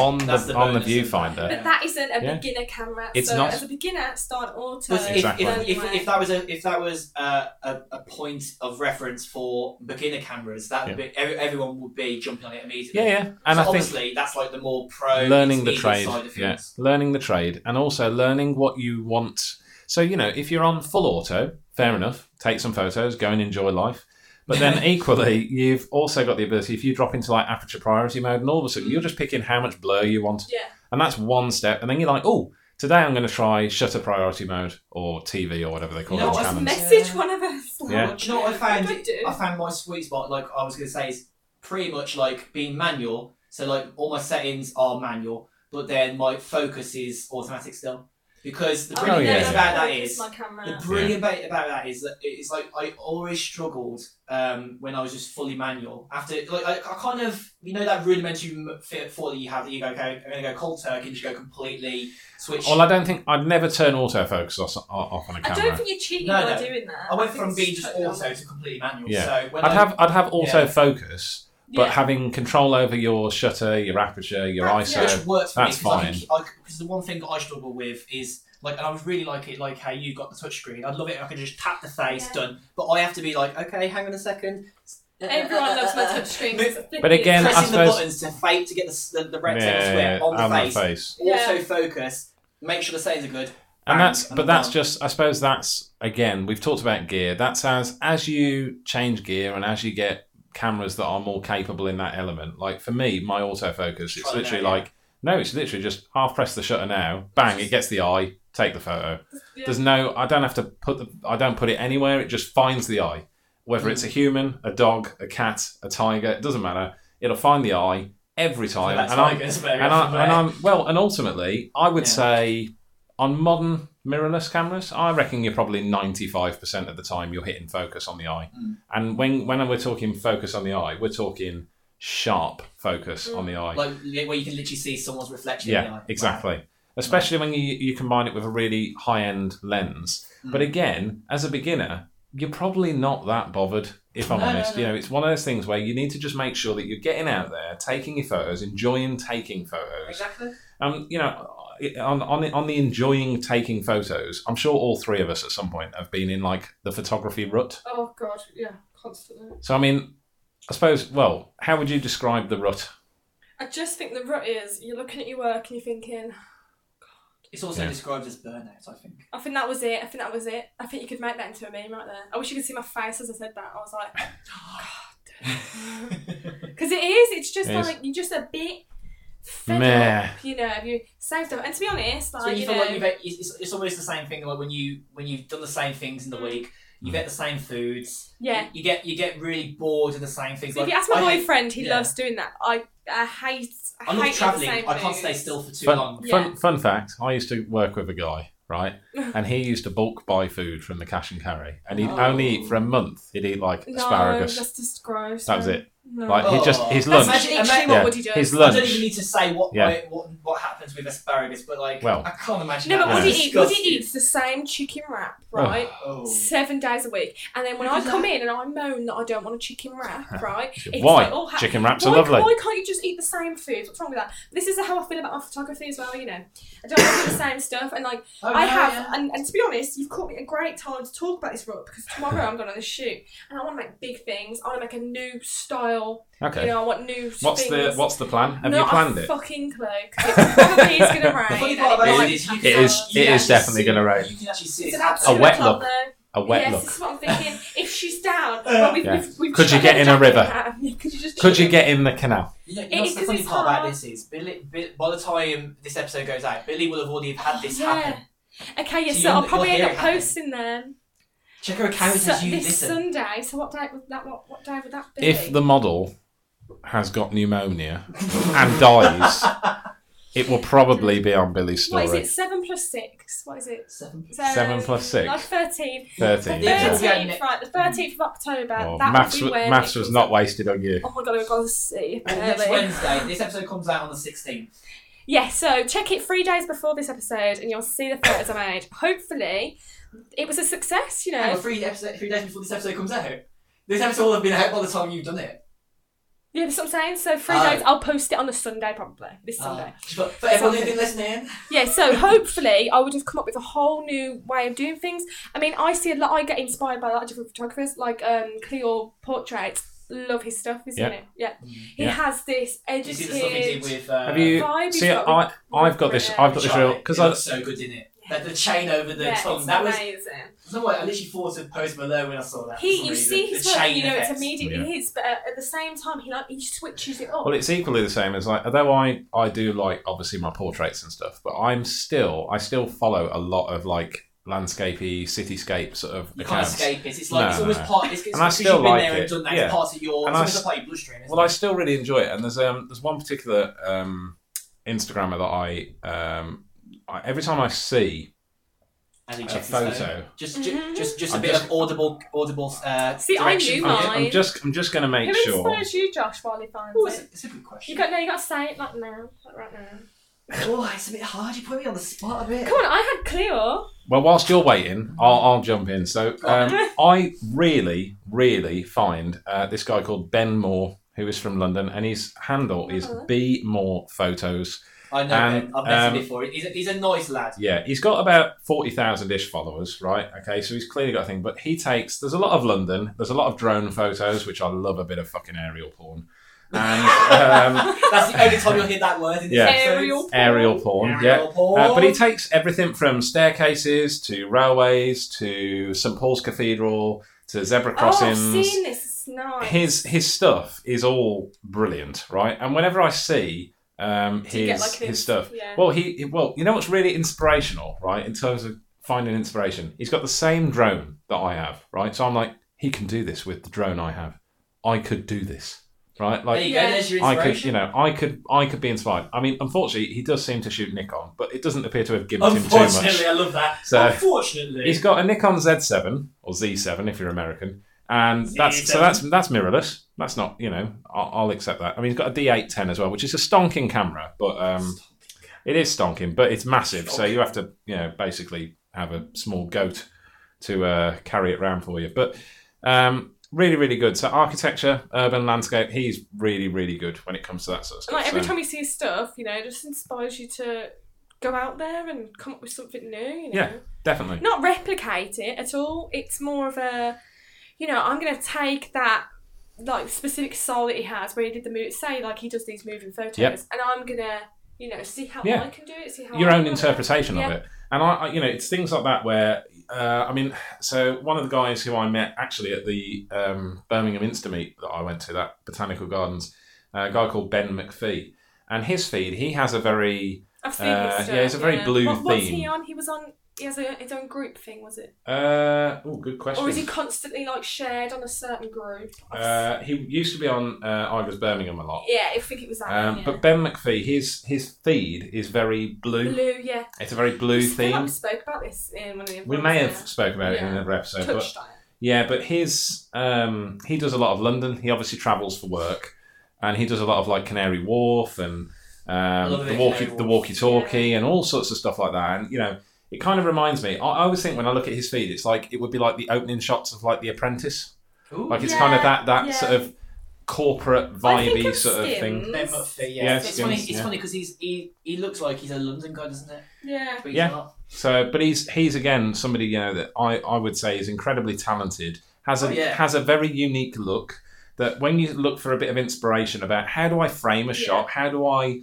S3: on the,
S1: the
S3: on the
S1: bonus of that,
S3: viewfinder.
S2: But that isn't a
S3: Yeah.
S2: beginner camera.
S3: It's
S2: so
S3: not-
S2: as a beginner, start auto.
S1: If,
S3: Exactly.
S1: if, if, if that was a if that was uh, a, a point of reference for beginner cameras, that would be every, everyone would be jumping on it immediately.
S3: Yeah, yeah, and
S1: so
S3: I think
S1: obviously that's like the more pro
S3: learning the trade
S1: side
S3: yeah learning the trade and also learning what you want so you know if you're on full auto fair enough take some photos go and enjoy life but then equally you've also got the ability if you drop into like aperture priority mode and all of a sudden you're just picking how much blur you want
S2: yeah.
S3: and that's one step and then you're like oh today i'm going to try shutter priority mode or tv or whatever they call
S1: You know
S3: it
S1: what's
S3: Canons.
S2: Message
S1: Yeah.
S2: one of us.
S3: Yeah.
S1: Well, do you know what I found?
S2: What do I do?
S1: I found my sweet spot, like I was going to say, is pretty much like being manual. So like all my settings are manual, but then my focus is automatic still. Because the
S2: Oh,
S1: brilliant
S3: yeah.
S1: bit about that
S2: Focus
S1: is
S2: my camera.
S1: the brilliant bit about that is that it's like I always struggled um, when I was just fully manual. After like I, I kind of you know that rudimentary m- fit for that you have that you go okay I'm gonna go cold turkey and just go completely switch.
S3: well i don't think i'd never turn autofocus off, off on a camera.
S2: I don't think you're cheating
S1: No,
S2: by
S1: no.
S2: doing that.
S1: I went
S2: think
S1: from being just
S2: totally
S1: auto to completely manual.
S3: Yeah.
S1: So when
S3: i'd
S1: I,
S3: have i'd have
S1: Yeah.
S3: Autofocus but
S2: Yeah.
S3: having control over your shutter your aperture your
S2: That's-
S3: ISO,
S2: yeah.
S1: works for
S3: that's
S1: me
S3: fine.
S1: because the one thing I struggle with is like, and I would really like it like how you got the touchscreen. I'd love it if I could just tap the face,
S2: Yeah.
S1: done. But I have to be like, okay, hang on a second.
S2: Everyone loves my touchscreen.
S1: Mo-
S2: it's a flip
S3: But again,
S2: it.
S3: I
S1: Pressing the buttons to fake to get the, s- the, the rectangle
S3: Yeah,
S1: square on
S3: on
S1: the
S3: the
S1: face.
S3: face.
S2: Yeah.
S1: Also focus. Make sure the settings are good.
S3: And
S1: Bang,
S3: that's
S1: and
S3: but
S1: I'm
S3: that's
S1: done.
S3: just I suppose that's again we've talked about gear. That's as as you change gear and as you get cameras that are more capable in that element. Like for me, my autofocus, it's literally
S1: yeah.
S3: like no, it's literally just half press the shutter now, bang, it gets the eye, take the photo.
S2: Yeah.
S3: There's no I don't have to put the I don't put it anywhere, it just finds the eye. Whether it's a human, a dog, a cat, a tiger, it doesn't matter. It'll find the eye every time.
S1: That's
S3: and I'm
S1: tigers,
S3: and, I, and I'm well, and ultimately, I would
S1: Yeah.
S3: say on modern mirrorless cameras, I reckon you're probably 95% of the time you're hitting focus on the eye.
S1: Mm.
S3: And when when we're talking focus on the eye, we're talking sharp focus on the eye.
S1: Like where you can literally see someone's reflection. in the
S3: yeah,
S1: eye.
S3: exactly. Especially when you you combine it with a really high end lens.
S1: Mm.
S3: But again, as a beginner, you're probably not that bothered. If I'm
S1: No, no,
S3: honest,
S1: no.
S3: you know, it's one of those things where you need to just make sure that you're getting out there, taking your photos, enjoying taking photos,
S1: Exactly.
S3: um, you know, on on the, on the enjoying taking photos, I'm sure all three of us at some point have been in like the photography rut.
S2: Oh god, yeah, constantly.
S3: So I mean, I suppose. Well, how would you describe the rut?
S2: I just think the rut is you're looking at your work and you're thinking,
S1: It's also
S3: Yeah.
S1: described as burnout. I think.
S2: I think that was it. I think that was it. I think you could make that into a meme right there. I wish you could see my face as I said that. I was like, because it is. It's just
S3: It is.
S2: like you're just a bit fed
S3: Meh.
S2: up. You know, have you saved up? And to be honest,
S1: So
S2: like
S1: you
S2: you
S1: feel
S2: know,
S1: like you've ate, it's, it's almost the same thing like when you when you've done the same things in the
S2: Mm.
S1: week, you get the same foods.
S2: yeah.
S1: You, you get you get really bored of the same things.
S2: So if you ask my
S1: I hate-
S2: boyfriend, he
S1: yeah.
S2: loves doing that. I I hate. I
S1: I love
S2: hate
S1: travelling. I can't stay still for too
S3: Fun,
S1: long.
S2: Yeah.
S3: fun, fun fact: I used to work with a guy, right, and he used to bulk buy food from the cash and carry, and he'd
S1: Oh.
S3: only eat for a month. He'd eat like
S2: No,
S3: asparagus.
S2: that's just gross.
S3: That was it.
S2: No.
S3: Like he just his lunch.
S2: That's
S1: Imagine-
S2: literally
S1: imagine-
S2: what
S3: yeah,
S2: Woody does.
S3: his
S1: I don't even need to say what
S3: Yeah.
S1: what, what what happens with asparagus, but like,
S3: Well.
S1: I can't imagine.
S2: No,
S1: that.
S2: but
S3: Yeah.
S2: Woody, eat, Woody
S1: Disgusting.
S2: eats the same chicken wrap, right?
S1: Oh.
S2: Seven days a week. And then when I come
S1: that-
S2: in and I moan that I don't want a chicken wrap, right? it's
S3: Why?
S2: like, oh, ha-
S3: Chicken wraps
S2: why,
S3: are lovely.
S2: Why can't you just eat the same food? What's wrong with that? This is how I feel about my photography as well, you know. I don't want to do the same stuff. And like,
S1: Oh,
S2: I
S1: no,
S2: have,
S1: yeah.
S2: and, and to be honest, you've caught me a great time to talk about this rut because tomorrow I'm going on a shoot and I want to make big things. I want to make a new style.
S3: Okay.
S2: You know, I want new
S3: what's
S2: things.
S3: the what's the plan? Have
S2: Not
S3: you planned
S2: a
S3: it?
S2: fucking clue. 'cause it probably is going to rain. And
S1: part
S2: might
S1: it is you
S2: be
S1: can
S3: It is-
S1: you can actually
S3: definitely
S1: see-
S3: gonna rain.
S1: You can actually see
S2: It's
S1: it
S2: an
S1: happen.
S2: absolute
S3: wet
S2: club,
S3: look.
S2: though.
S3: A wet
S2: yes,
S3: look.
S2: this is what I'm thinking. if she's down, well, we've,
S3: Yeah.
S2: we've, we've
S3: Could you
S2: chucked
S3: get
S2: her
S3: in a
S2: jacket
S3: river?
S2: out. Yeah, could you just
S3: Could you get in the canal?
S1: You know, you
S2: It
S1: know
S2: is
S1: what's the
S2: 'cause
S1: funny
S2: it's
S1: part about
S2: hard.
S1: this is Billy, Bi- by the time this episode goes out, Billy will have already had this
S2: Yeah.
S1: happen.
S2: Okay, yes,
S1: So
S2: so,
S1: you'll-
S2: I'll probably
S1: you'll
S2: end
S1: hear
S2: up
S1: it happen.
S2: posting them.
S1: Check her account
S2: So,
S1: as you
S2: this
S1: listen.
S2: Sunday. So what day would that? What, what day would that be?
S3: If the model has got pneumonia and dies, it will probably be on Billy's story.
S2: what is it? Seven plus six. What is it?
S1: Seven.
S2: So,
S3: Seven plus six.
S2: Like thirteen.
S3: Thirteen.
S2: The
S1: Yeah.
S2: thirteenth, right? The thirteenth of October.
S3: Oh,
S2: that
S3: maths,
S2: will be when
S3: maths was not wasted on you.
S2: Oh my god, I've got to see.
S1: Well, next. Wednesday, this episode comes out on the 16th.
S2: Yeah, so check it three days before this episode and you'll see the photos I made. Hopefully, it was a success, you know.
S1: Hang on, three, episode, three days before this episode comes out. This episode will have been out by the time you've done it.
S2: Yeah, that's what I'm saying. So three
S1: Oh.
S2: days. I'll post it on a Sunday probably. This Sunday.
S1: Uh, for, for everyone who's been listening,
S2: Yeah, so hopefully I would have come up with a whole new way of doing things. I mean, I see a lot. I get inspired by a lot of different photographers, like um, Cleo Portraits. Love his stuff, isn't
S3: Yeah.
S2: it? Yeah. He
S3: Yeah.
S2: has this
S1: did you the stuff he did with? Uh,
S3: Have you
S2: vibe he's
S3: see?
S2: got
S3: I
S2: with-
S3: I've got this. I've got this real because I
S1: looks so good, didn't it? Like the chain over the
S2: Yeah,
S1: tongue.
S2: it's
S1: That was.
S2: amazing.
S1: You know? I literally thought of Post Malone when I saw that.
S2: He, you
S1: reason.
S2: see his
S1: the
S2: work, you know, it's
S1: effect.
S2: immediately his, but at the same time, he like he switches it up.
S3: Well, it's equally the same as like, although I I do like obviously my portraits and stuff, but I'm still I still follow a lot of like landscapey, cityscape sort of
S1: You can't escape it. It's like
S3: No,
S1: it's always
S3: no.
S1: part. It's, it's
S3: And I
S1: because
S3: still
S1: you've been
S3: like
S1: there
S3: it,
S1: and done that.
S3: yeah.
S1: It's part of your.
S3: And
S1: it's
S3: I
S1: almost
S3: s-
S1: part of your bloodstream. Isn't
S3: Well, I
S1: it?
S3: still really enjoy it, and there's um there's one particular um Instagrammer that I um I, every time I see
S1: As he
S3: a
S1: checks his phone.
S3: photo,
S1: Just, ju-
S2: Mhm.
S1: just, just a
S3: I'm
S1: bit
S3: just-
S1: of audible, audible. Uh,
S2: See, I
S1: direction
S2: knew
S1: for
S3: I'm,
S1: you.
S3: I'm just I'm just going to make
S2: Who
S3: sure.
S2: inspires you, Josh, while he finds
S1: Oh, it's,
S2: it?
S1: it's a good question.
S2: You got no, you got to say it like now, like right now.
S1: Oh, it's a bit hard. You put me on the spot a bit.
S2: Come on, I had Cleo.
S3: Well, whilst you're waiting, I'll, I'll jump in. So um, I really, really find uh, this guy called Ben Moore, who is from London, and his handle is
S2: Uh-huh.
S3: B More Photos.
S1: I know.
S3: And,
S1: him. I've met
S3: um,
S1: him before. He's a, he's a nice lad.
S3: Yeah, he's got about 40,000 ish followers, right? Okay, so he's clearly got a thing, but he takes, there's a lot of London, there's a lot of drone photos, which I love a bit of fucking aerial porn. And um,
S1: That's the only time you'll hear that word in this
S3: Yeah.
S1: episode.
S2: Aerial porn.
S3: aerial porn, yeah.
S1: Aerial porn.
S3: Uh, but he takes everything from staircases to railways to St Paul's Cathedral to zebra
S2: Oh, I've
S3: crossings.
S2: seen this. It's nice.
S3: his his stuff is all brilliant, right? And whenever I see um,
S2: Do you
S3: his
S2: get, like, an
S3: his stuff,
S2: yeah.
S3: well, he he- well, you know what's really inspirational, right? In terms of finding inspiration, he's got the same drone that I have, right? So I'm like, he can do this with the drone I have. I could do this, right?
S1: There
S3: Like.
S1: you go. There's your
S3: I could, you know, I could, I could be inspired. I mean, unfortunately, he does seem to shoot Nikon, but it doesn't appear to have given him too much.
S1: Unfortunately, I love that.
S3: So-
S1: Unfortunately,
S3: He's got a Nikon Z7 or Z7 if you're American, and that's so
S1: Z7.
S3: that's that's mirrorless. That's not you know I'll, I'll accept that. I mean, he's got a D810 as well, which is a stonking camera, but um, it is stonking, but it's massive, so you have to you know basically have a small goat to uh, carry it around for you. But um, really, really good. So architecture, urban landscape, he's really, really good when it comes to that sort of
S2: And
S3: stuff.
S2: like every
S3: So-
S2: time you see his stuff, you know, it just inspires you to go out there and come up with something new. You know,
S3: Yeah. definitely.
S2: not replicate it at all. It's more of a, you know, I'm gonna take that like specific style that he has, where he did the move. Say like he does these moving photos,
S3: Yep.
S2: and I'm gonna, you know, see how
S3: Yeah.
S2: I can do it. See how
S3: your
S2: I
S3: own
S2: do it.
S3: interpretation of
S2: Yeah.
S3: it. And I, I, you know, it's things like that where, uh, I mean, so one of the guys who I met actually at the um, Birmingham Insta Meet that I went to, that Botanical Gardens, a guy called Ben McPhee, and his feed, he has a very, Uh, yeah, it's a very blue
S2: what, What's he on? He was on. He has a, his own group thing, was it?
S3: uh, oh, good question.
S2: Or is he constantly like shared on a certain group?
S3: Uh, he used to be on uh, Igers Birmingham a lot.
S2: Yeah, I think it was that.
S3: Um,
S2: one, yeah.
S3: But Ben McPhee, his his feed is very blue.
S2: blue, yeah.
S3: It's a very blue
S2: I feel like
S3: theme.
S2: we spoke about this in one of the.
S3: We may have
S2: yeah.
S3: spoke about it in
S2: Yeah.
S3: another episode, but
S2: touched on it.
S3: Yeah, but his um, he does a lot of London. He obviously travels for work, and he does a lot of like Canary Wharf and um, the walkie the walkie talkie and all sorts of stuff like that. And you know, it kind of reminds me. I, I always think when I look at his feed, it's like it would be like the opening shots of like The Apprentice.
S1: Ooh,
S3: Like it's
S2: Yeah,
S3: kind of that that
S2: yeah.
S3: sort of corporate
S2: I think
S3: vibey
S2: of
S3: sort of thing.
S2: Skims.
S1: Ben Murphy, yeah.
S3: Yeah,
S1: it's funny.
S3: Skins,
S1: It's
S3: yeah.
S1: funny because he's he, he looks like he's a London guy, doesn't it?
S2: Yeah.
S1: But he's
S3: Yeah.
S1: not.
S3: So, but he's he's again somebody you know that I, I would say is incredibly talented. Has a
S1: Oh, yeah.
S3: has a very unique look. That when you look for a bit of inspiration about how do I frame a
S2: Yeah.
S3: shot, how do I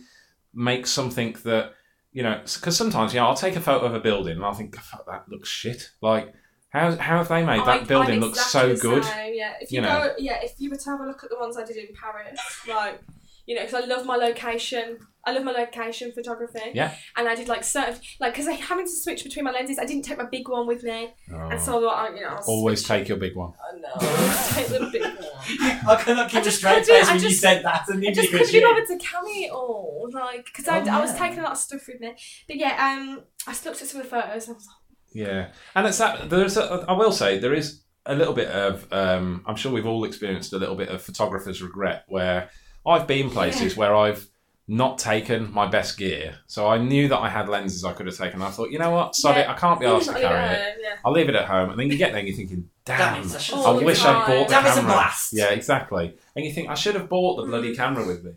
S3: make something that you know? Because sometimes you know I'll take a photo of a building and I'll think oh, Fuck, that looks shit. Like how how have they made that
S2: I-
S3: building
S2: I'm
S3: look so good?
S2: same, Yeah, if
S3: you
S2: you,
S3: know.
S2: go, yeah, if you were to have a look at the ones I did in Paris, like, you know, because I love my location. I love my location photography.
S3: Yeah.
S2: And I did like certain, like, because I having to switch between my lenses, I didn't take my big one with me, and so I, you know, I was
S3: Oh. Always
S2: switching-
S3: take your big one.
S2: I know. take the big one.
S1: I cannot keep
S2: I
S1: a
S2: just
S1: straight face
S2: I
S1: when you said that. And
S2: I
S1: you
S2: just
S1: because
S2: couldn't be
S1: you-
S2: bothered to carry it all, like, because I,
S1: Oh,
S2: I was taking a lot of stuff with me. But yeah, um, I just looked at some of the photos and I was like,
S3: Yeah, and it's that. There's. A, I will say there is a little bit of. Um, I'm sure we've all experienced a little bit of photographer's regret where I've been places where I've not taken my best gear. So I knew that I had lenses I could have taken. I thought, you know what, sod it,
S2: Yeah.
S3: I can't be asked to
S2: Leave it
S3: carry
S2: at
S3: it.
S2: yeah.
S3: I'll leave it at home. And then you get there and you're thinking,
S1: Damn
S3: damn,
S1: I
S2: Oh,
S3: wish I'd bought the
S1: Damn, it's a
S3: camera.
S1: blast.
S3: Yeah, exactly. And you think, I should have bought the bloody mm. camera with me.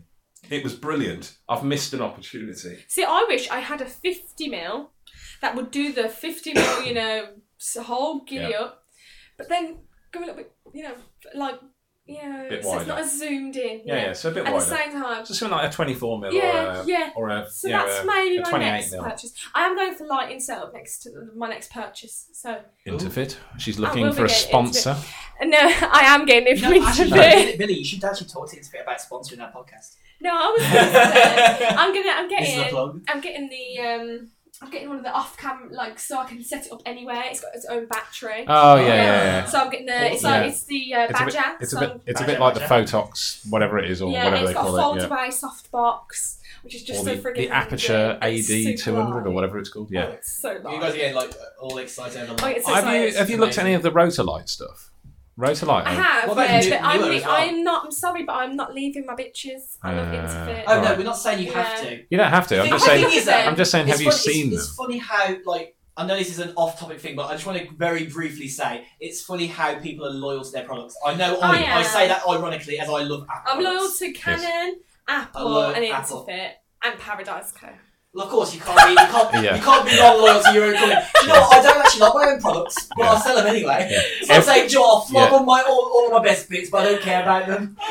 S3: It was brilliant. I've missed an opportunity.
S2: See, I wish I had a 50 mil that would do the 50 mil, you know, whole giddy
S3: Yeah.
S2: up, but then go a little bit, you know, like, you know,
S3: Bit
S2: so it's not
S3: wider.
S2: as zoomed in.
S3: Yeah, yeah, so a bit
S2: At
S3: wider.
S2: the same time.
S3: So something like a 24 mil
S2: Yeah,
S3: or a,
S2: yeah.
S3: or a,
S2: So
S3: you know,
S2: that's
S3: a-
S2: maybe
S3: a
S2: my next
S3: mil.
S2: purchase. I am going for lighting setup next to my next purchase. So
S3: Interfit. She's looking for a
S2: be getting into
S3: sponsor.
S2: no, I am getting it from
S1: No, actually,
S2: Interfit.
S1: Billy, you should actually talk to Interfit about sponsoring our podcast.
S2: No, I was. Gonna say, I'm gonna. I'm
S1: This is a
S2: getting. I'm getting the. um I'm getting one of the off-cam, like, so I can set it up anywhere. It's got its own battery.
S3: Oh, yeah,
S1: Yeah.
S3: yeah, yeah.
S2: So I'm getting the. It's
S3: Yeah.
S2: like it's the uh,
S3: It's a bit,
S2: Badger.
S3: it's a bit, it's a bit like the
S1: Badger.
S3: Photox, whatever it is, or
S2: yeah,
S3: whatever
S2: it's
S3: they
S2: got a
S3: call
S2: fold
S3: it. Yeah.
S2: away softbox, which is just
S3: Or
S2: so
S3: the,
S2: friggin'
S3: the Aperture AD 200 or whatever it's called. Yeah.
S2: Oh, it's so light.
S1: You guys are getting like all excited over
S2: Oh, it's so
S3: have you have you looked at any of the Rotolight stuff? Rotolight.
S2: I
S3: oh,
S2: have,
S1: What about
S2: yeah,
S1: new-
S2: but I'm,
S1: newer as well?
S2: I'm not. I'm sorry, but I'm not leaving my bitches. I love
S3: Uh,
S2: Interfit.
S1: Oh no,
S3: Alright.
S1: we're not saying you have
S2: Yeah.
S1: to.
S3: You don't have to. I'm just saying.
S1: is that
S3: I'm just saying. Have
S1: it's
S3: you
S1: fun-
S3: seen
S1: it's,
S3: them?
S1: It's funny how like I know this is an off-topic thing, but I just want to very briefly say it's funny how people are loyal to their products. I know I,
S2: I
S1: I,
S2: am.
S1: say that ironically as I love Apple.
S2: I'm loyal
S1: products.
S2: to Canon, Apple,
S1: love
S2: and
S1: Apple.
S2: Interfit, and Paradise Co.
S1: Well, of course, you can't be. You can't,
S3: Yeah.
S1: you can't be non-loyal to your own company. Do you know what? I don't actually like my own products, but
S3: Yeah.
S1: I'll sell them anyway.
S3: Yeah.
S1: So I'm
S3: Ev-
S1: saying, Joe, I'll flog
S3: Yeah.
S1: on my all, all my best bits, but I don't care about them.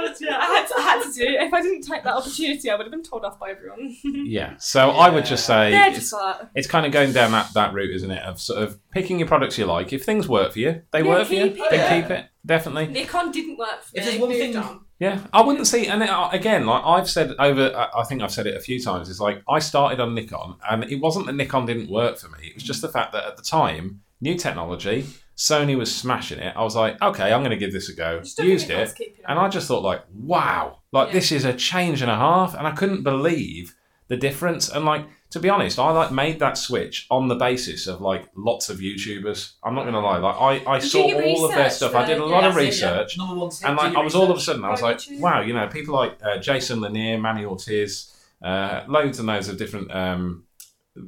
S2: Oh, yeah, I had to, I had to do it. If I didn't take that opportunity, I would have been told off by everyone.
S3: Yeah. So I would just say
S2: They're
S3: it's,
S2: like,
S3: it's kind of going down that, that route, isn't it? Of sort of picking your products you like. If things work for you, they
S2: Yeah,
S3: work for you.
S2: keep it.
S3: Then
S1: Yeah.
S3: keep it. Definitely.
S2: Nikon didn't work for
S1: If
S2: me.
S1: there's one thing-
S2: on.
S3: Yeah, I wouldn't see, and it, uh, again, like I've said over, I I think I've said it a few times. It's like I started on Nikon, and it wasn't that Nikon didn't work for me. It was just the fact that at the time, new technology, Sony was smashing it. I was like, okay, I'm going to give this a go. Used it, and. I just thought like, wow, like
S2: Yeah.
S3: this is a change and a half, and I couldn't believe the difference. And like to be honest, I like made that switch on the basis of like lots of YouTubers. I'm not going to lie, like I, I saw
S2: do
S3: all of their
S2: research
S3: stuff. I did a lot
S2: Yeah,
S3: of
S1: That's it,
S3: research.
S1: yeah. One
S3: And like I was all of a sudden, I was like,
S2: would you?
S3: wow, you know, people like uh, Jason Lanier, Manny Ortiz, uh, loads and loads of different um,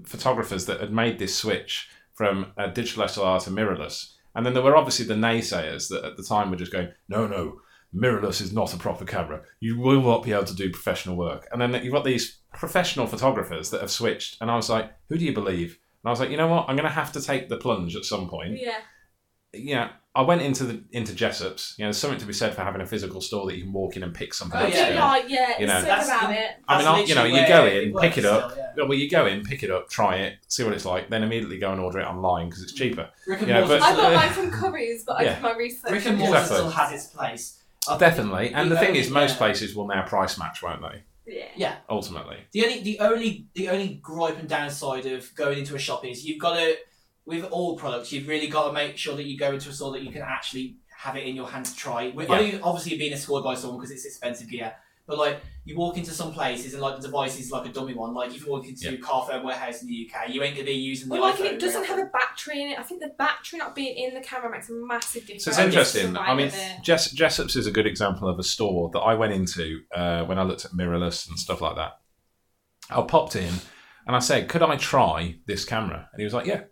S3: photographers that had made this switch from uh, digital SLR to mirrorless. And then there were obviously the naysayers that at the time were just going, no, no, mirrorless is not a proper camera. You will not be able to do professional work. And then you've got these professional photographers that have switched. And I was like, who do you believe? And I was like, you know what? I'm going to have to take the plunge at some point
S2: Yeah.
S3: Yeah. I went into the into Jessop's. You know, there's something to be said for having a physical store that you can walk in and pick something
S1: Oh,
S3: up.
S1: yeah,
S3: still.
S2: Like, yeah,
S3: You know.
S1: That's
S2: about
S1: the-
S2: it.
S3: I mean,
S1: That's
S3: I'll- you know, you go in, pick it up.
S1: still, yeah.
S3: Well, you go in, pick it up, try it, see what it's like, then immediately go and order it online because it's cheaper.
S1: Rick and
S3: Yeah,
S1: Morty
S3: but-
S2: I got
S1: still-
S2: mine from Curry's, but I did my research.
S1: Rick and Morty.
S3: Exactly.
S1: still has its place. I
S3: Definitely. And the thing is, most
S1: yeah.
S3: places will now price match, won't they?
S2: Yeah.
S1: Yeah.
S3: Ultimately.
S1: The only, the only, the only gripe and downside of going into a shop is you've got to, with all products, you've really got to make sure that you go into a store that you can actually have it in your hand to try. With-
S3: Yeah.
S1: know obviously you're being escorted by someone because it's expensive gear, but like you walk into some places and like the device is like a dummy one. Like if you walk into
S3: Yeah.
S1: Carphone warehouse in the UK, you ain't gonna be using the
S2: Well, like,
S1: iPhone.
S2: if it doesn't have a battery in it, I think the battery not being in the camera makes a massive difference.
S3: So it's interesting. I mean. Jess, Jessop's is a good example of a store that I went into uh, when I looked at mirrorless and stuff like that. I popped in and I said, "Could I try this camera?" And he was like, "Yeah."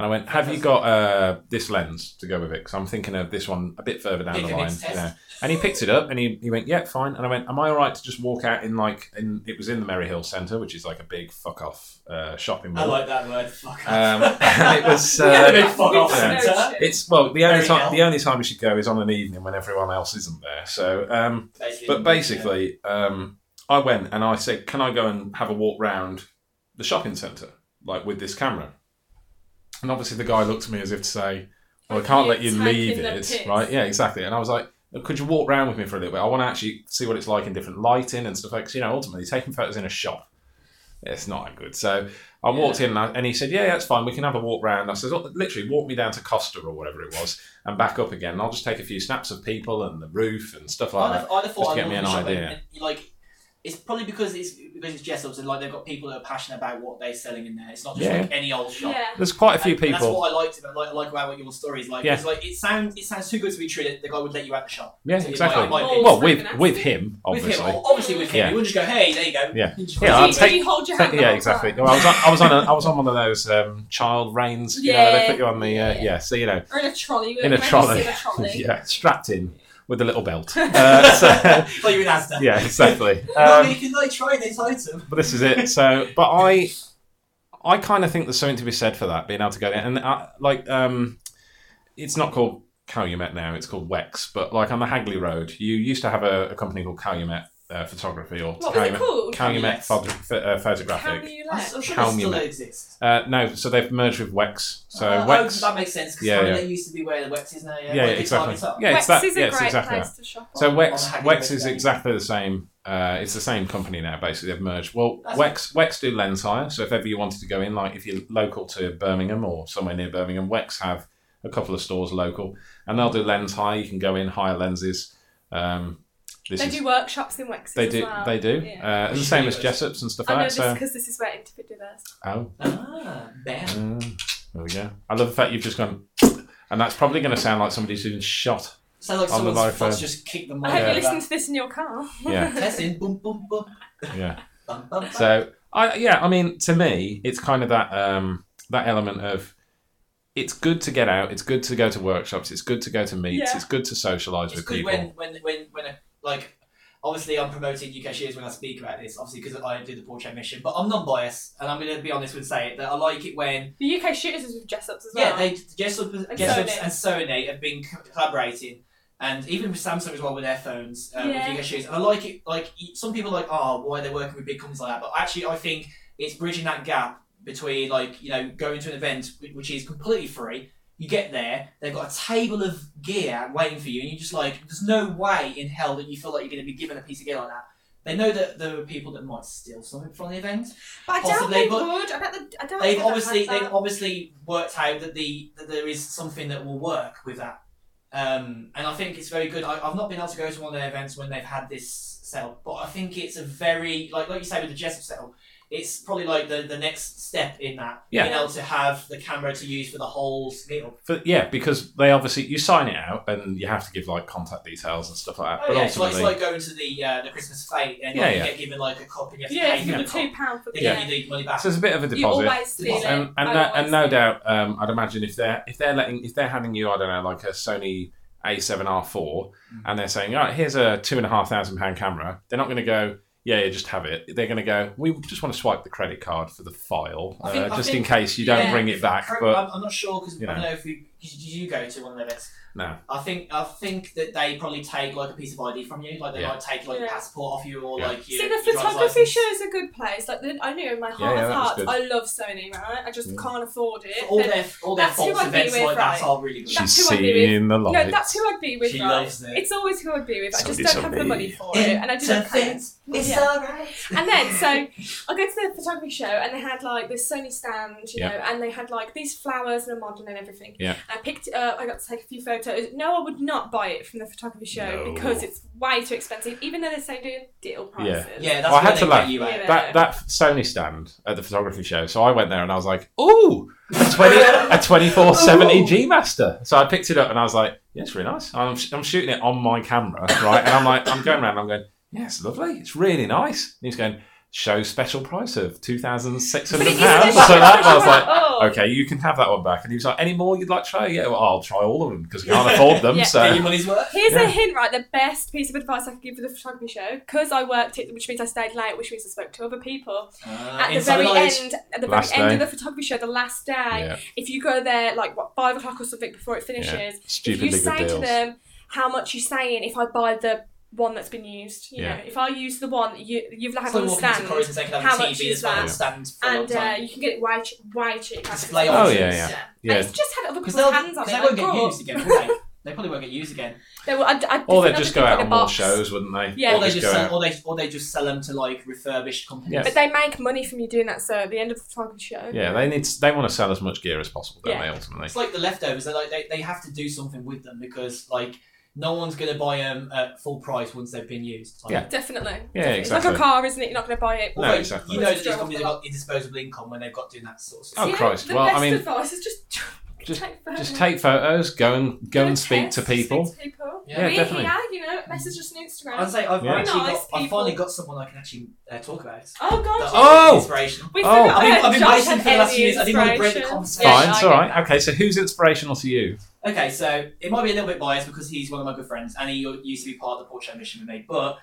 S3: And I went, "Have you got uh, this lens to go with it?" Because I'm thinking of this one a bit further down
S1: Pick
S3: the line. You know. And he picked it up and he, he went, "Yeah, fine." And I went, "Am I all right to just walk out in like in it was in the Merry Hill Centre, which is like a big fuck off uh, shopping
S1: I
S3: mall."
S1: like that word. Fuck
S3: um,
S1: off.
S3: and it was. Uh,
S1: big fuck off centre.
S3: it's well the only time
S1: well.
S3: the only time you should go is on an evening when everyone else isn't there. So, um,
S1: Basically,
S3: but basically, um, I went and I said, "Can I go and have a walk round the shopping centre like with this camera?" And obviously, the guy looked at me as if to say, "Well, I can't let you leave it, right?" Yeah, exactly. And I was like. Could you walk around with me for a little bit? I want to actually see what it's like in different lighting and stuff like. 'cause, you know, ultimately, taking photos in a shop, it's not that good. So I walked in and, I, and he said, "Yeah, that's fine. We can have a walk round." I said, "Oh, "Literally, walk me down to Costa or whatever it was, and back up again. And I'll just take a few snaps of people and the roof and stuff like
S1: I'd
S3: that."
S1: have, I'd have
S3: just to get me an
S1: in the shop
S3: idea.
S1: like it's probably because it's because it's Jessop's and like they've got people that are passionate about what they're selling in there. It's not just
S3: Yeah.
S1: like any old shop.
S2: Yeah.
S3: There's quite a few
S1: And- and that's what I liked about like, like about what your stories. Like,
S3: Yeah.
S1: it's like it sounds it sounds too good to be true that the guy would let you out the shop.
S3: Yeah,
S1: So it
S3: exactly.
S1: might- might be-
S3: Well, with with
S2: nasty.
S3: him,
S1: with
S3: obviously.
S1: him, obviously with him,
S3: Yeah.
S1: he wouldn't just go, "Hey, there you go."
S3: Yeah.
S1: You just-
S3: Yeah, I'll
S2: you,
S3: take-
S2: did you hold your hand? the
S3: yeah,
S2: whole
S3: exactly. Well, I was on, I was on a, I was on one of those um, child reins. You know, where they
S2: Yeah.
S3: put you on the uh,
S2: Yeah.
S3: yeah. So you know,
S2: Or in a trolley.
S3: in a
S2: maybe
S3: trolley.
S2: in a trolley.
S3: yeah, strapped in with a little belt. Uh, so,
S1: Like in Asda.
S3: yeah, exactly.
S1: No,
S3: Um,
S1: you can like try this item.
S3: but this is it. So, but I, I kind of think there's something to be said for that being able to go there and uh, like um, it's not called Calumet now; it's called Wex. But like on the Hagley Road, you used to have a, a company called Calumet uh, Photography or
S2: What was it
S3: Calumet,
S2: called?
S3: Calumet
S1: Calumet.
S3: photo- uh, Photographic.
S2: Can you
S1: I'm sure
S3: Calm
S1: they still exists.
S3: Uh, no, so they've merged with Wex. So
S1: Uh,
S3: Wex,
S1: oh, that makes sense because
S3: Yeah, yeah.
S1: they used to be where the Wex is now. Yeah,
S3: yeah,
S1: Like, it's
S3: exactly.
S1: on its.
S3: Yeah, it's
S2: Wex
S3: that.
S2: is a
S3: yeah, it's
S2: great
S3: exactly
S2: place
S3: that.
S2: to shop.
S3: So
S2: on.
S3: Wex,
S1: On the Hagley
S3: Wex is
S1: Road,
S3: exactly the same. Uh, it's the same company now. Basically, they've merged. Well,
S1: That's
S3: Wex Wex do lens hire. So if ever you wanted to go in, like if you're local to Birmingham or somewhere near Birmingham, Wex have a couple of stores local, and they'll do lens hire. You can go in, hire lenses. Um, this
S2: They
S3: is,
S2: do workshops in Wexford
S3: they
S2: as
S3: do
S2: well.
S3: they do.
S2: Yeah.
S3: Uh, it's the same as Jessop's and stuff
S2: I know
S3: like
S2: this
S3: that.
S2: because this is where Interfit do theirs.
S3: Oh,
S1: Ah, bam.
S3: uh, there we go. I love the fact you've just gone, and that's probably going to sound like somebody's been shot.
S1: Sounds like
S3: On the
S1: someone's
S3: live
S1: foot just kicked the
S2: I hope
S3: Yeah.
S2: you listen to this in your car.
S3: Yeah.
S1: Testing, boom, boom, boom.
S3: Yeah.
S1: Bum, bum, bum.
S3: So I yeah, I mean to me it's kind of that um that element of it's good to get out, it's good to go to workshops, it's good to go to meets,
S2: Yeah.
S3: it's good to socialise with
S1: good
S3: people.
S1: when, when, when, when, a, like, obviously I'm promoting UK Shooters when I speak about this, obviously because I do the portrait mission, but I'm non-biased, and I'm going to be honest and say it, that I like it when,
S2: The UK shooters is with Jessop's as well.
S1: yeah, they, Jessop,
S2: And
S1: Jessop's
S2: Sony.
S1: and Sony have been collaborating, and even with Samsung as well with their phones, uh,
S2: Yeah.
S1: with UK Shooters, and I like it, like, some people are like, oh, why are they working with big companies like that, but actually I think it's bridging that gap between, like, you know, going to an event which is completely free, you get there, they've got a table of gear waiting for you, and you're just like, there's no way in hell that you feel like you're going to be given a piece of gear like that. They know that there are people that might steal something from the event.
S2: but I doubt they
S1: but
S2: would. I bet the, I doubt
S1: They've obviously they've obviously worked out that the that there is something that will work with that, um, and I think it's very good. I, I've not been able to go to one of their events when they've had this setup, but I think it's a very like like you say with the Jessop setup. It's probably like the, the next step in that.
S3: Yeah.
S1: Being able to have the camera to use for the whole meetup.
S3: For, yeah, because they obviously you sign it out and you have to give like contact details and stuff like that.
S1: Oh,
S3: but
S1: yeah, it's like, it's like going to the uh, the Christmas fete and
S3: Yeah,
S1: like, you
S3: yeah.
S1: get given like a cup and you have to
S2: Yeah,
S1: pay
S2: for
S1: for
S2: the
S1: the
S2: two pound for
S1: They
S2: the
S3: Yeah.
S1: give you the money back.
S3: so there's a bit of a
S2: You
S3: deposit.
S2: always steal it.
S3: and and no,
S2: always
S3: and no doubt, um, I'd imagine if they're if they're letting if they're handing you I don't know like a Sony A7R4
S1: Mm.
S3: and they're saying all right here's a two and a half thousand pound camera, they're not going to go yeah, yeah just have it. They're going to go we just want to swipe the credit card for the file
S1: think-
S3: uh,
S1: I
S3: just
S1: think-
S3: in case you don't
S2: yeah.
S3: bring it back.
S1: Correct-
S3: But
S1: I'm, I'm not sure because
S3: you
S1: I
S3: know.
S1: don't know if we did you go to one of the events.
S3: no,
S1: I think I think that they probably take like a piece of ID from you, like they
S3: Yeah.
S1: might take like
S2: Yeah.
S1: a passport off you or
S3: Yeah.
S1: like your
S2: See, the photography show is a good place. Like, the, I knew in my heart
S3: yeah,
S2: of hearts. I love Sony, right? I just
S3: Yeah.
S2: can't afford it.
S1: For all their all their
S2: that's who
S1: false
S2: I'd be
S1: events
S2: with,
S1: like that are really good.
S2: That's
S3: she's
S2: who I'd be with.
S3: seeing the
S2: no, that's who I'd be with,
S1: She
S2: right?
S1: loves it.
S2: It's always who I'd be with. I just
S3: Sony,
S2: don't have the money for it, and I didn't.
S1: Interfere. It's
S2: Yeah.
S1: alright.
S2: And then, so I go to the photography show, and they had like this Sony stand, you know, and they had like these flowers and a model and everything.
S3: Yeah.
S2: And I picked it up. I got to take a few photos. No, I would not buy it from the photography show
S3: No.
S2: because it's way too expensive, even though they're saying doing deal prices.
S1: Yeah, that's
S3: Well, I
S1: where
S3: had
S1: they
S3: to
S1: get
S3: laugh.
S1: you at.
S2: Yeah.
S3: that that Sony stand at the photography show. So I went there and I was like, "Ooh, a twenty a twenty four seventy G Master." So I picked it up and I was like, "Yeah, it's really nice." I'm, I'm shooting it on my camera, right? And I'm like, I'm going around. I'm going, "Yeah, it's lovely. It's really nice." And he's going, "Show special price of two thousand six
S2: But
S3: hundred
S2: it isn't a
S3: pounds." So that I was like.
S2: oh.
S3: Okay, you can have that one back. And he was like, "Any more you'd like to try?" Yeah, well, I'll try all of them because I can't afford them.
S2: Yeah.
S3: So
S1: Get your money's worth.
S2: Here's
S3: Yeah.
S2: a hint, right? The best piece of advice I could give for the photography show, because I worked it, which means I stayed late, which means I spoke to other people.
S1: Uh,
S2: At the very
S1: knowledge.
S2: end, at the
S3: Last
S2: very end of the photography show, the last day,
S3: yeah,
S2: if you go there like what five o'clock or something before it finishes,
S3: yeah.
S2: if you say
S3: good
S2: to them how much you're saying if I buy the one that's been used, you
S3: Yeah.
S2: know, if I use the one you you've had
S1: It's
S2: on
S1: like
S2: the
S1: walking into and saying,
S2: how
S1: have
S2: much is
S1: that's been on
S2: that?
S1: stand for a long
S2: and uh, you can get it way ch- way cheap.
S1: Display
S3: Oh,
S1: options.
S3: yeah, yeah.
S2: And
S3: Yeah,
S2: it's just had other
S1: Because
S2: people's
S1: they'll
S2: hands on
S1: because
S2: it.
S1: they won't
S2: like,
S1: get
S2: oh.
S1: used again, will they? They probably won't get used again.
S2: They will, I, I
S3: or they'd just go out
S2: in a
S3: on more shows, wouldn't they?
S2: Yeah.
S1: Or they
S3: Just
S1: just sell, or they or they just sell them to like refurbished companies.
S3: Yeah.
S2: But they make money from you doing that. So at the end of the photography show,
S3: Yeah, they need. They want to sell as much gear as possible, don't
S2: Yeah.
S3: they? Ultimately,
S1: It's like the leftovers. They like they, they have to do something with them because like no one's going to buy them at full price once they've been used. Like,
S3: Yeah.
S2: Definitely.
S3: Yeah,
S2: Definitely. It's like a car, isn't it? You're not going to buy it.
S3: No, exactly.
S1: You know that
S2: Just
S1: these companies
S2: off
S1: have got disposable income when they've got doing that sort of
S3: Oh,
S1: stuff.
S2: Yeah,
S3: Christ.
S2: The
S3: Well, I mean-
S2: advice is just
S3: Just-
S2: take photos.
S3: Just take photos, go and go and
S2: Test,
S3: speak to people.
S2: Speak to people.
S1: Yeah,
S2: we,
S3: definitely.
S2: Yeah, you know, message us on Instagram.
S1: I'd say I've
S3: Yeah.
S1: actually
S2: Nice
S1: got, I've finally got someone I can actually uh, talk about.
S2: oh god.
S1: That.
S3: Oh!
S1: is inspirational.
S2: We
S3: Oh.
S1: I've been, I've been waiting for the last few years. I didn't want to break the conversation.
S3: Fine, it's
S2: I
S3: all
S2: get
S3: right.
S2: that.
S3: Okay, so who's inspirational to you?
S1: Okay, so it might be a little bit biased because he's one of my good friends and he used to be part of the Portrait Mission with me, but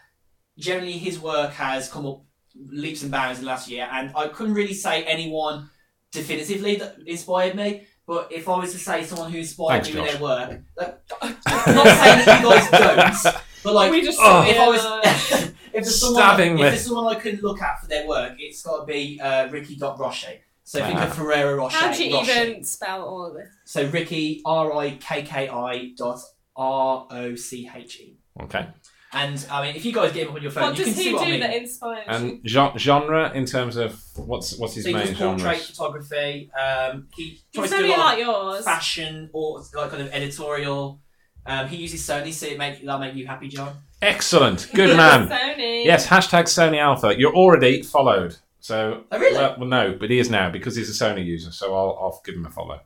S1: generally his work has come up leaps and bounds in the last year, and I couldn't really say anyone definitively that inspired me. But if I was to say someone who inspired
S3: Thanks,
S1: me with
S3: Josh.
S1: their work, like, I'm not saying that you guys don't, but like
S2: we just
S3: oh.
S1: if I was if there's someone
S3: Stabbing
S1: if there's someone I can look at for their work, it's got to be uh, Rikki Dot Roche. So think of Ferrero Rocher.
S2: How do you
S1: Rocher.
S2: even spell all of this?
S1: So Rikki R I K K I dot R O C H E.
S3: Okay.
S1: And I mean, if you guys get him up on your phone,
S2: What
S1: you
S2: does
S1: can
S2: he
S1: see what
S2: do
S1: I mean.
S2: that inspires you?
S3: And gen- genre in terms of what's what's his
S1: so he
S3: main
S1: does portrait
S3: genre?
S1: photography. Um, he tries
S2: He's
S1: to do
S2: very
S1: a lot
S2: like
S1: of
S2: yours.
S1: fashion or like kind of editorial. Um, he uses Sony, so it make that'll make you happy, John.
S3: Excellent, good man.
S2: Sony.
S3: Yes, hashtag Sony Alpha. You're already followed. So
S1: Oh, really?
S3: well, well, no, but he is now because he's a Sony user. So I'll I'll give him a follow.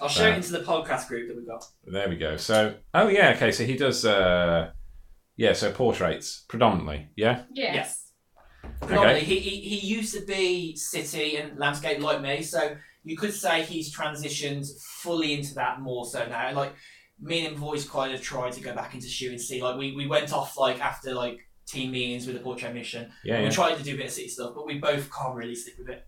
S1: I'll share
S3: Yeah.
S1: it into the podcast group that we've got.
S3: There we go. So oh yeah, okay. So he does uh yeah, so portraits predominantly. Yeah.
S2: Yes.
S1: Predominantly, he, he he used to be city and landscape like me, so you could say he's transitioned fully into that more so now. Like me and him have always kind of tried to go back into shooting See, Like we, we went off like after like team meetings with the portrait mission.
S3: Yeah.
S1: We
S3: yeah.
S1: tried to do a bit of city stuff, but we both can't really stick with it.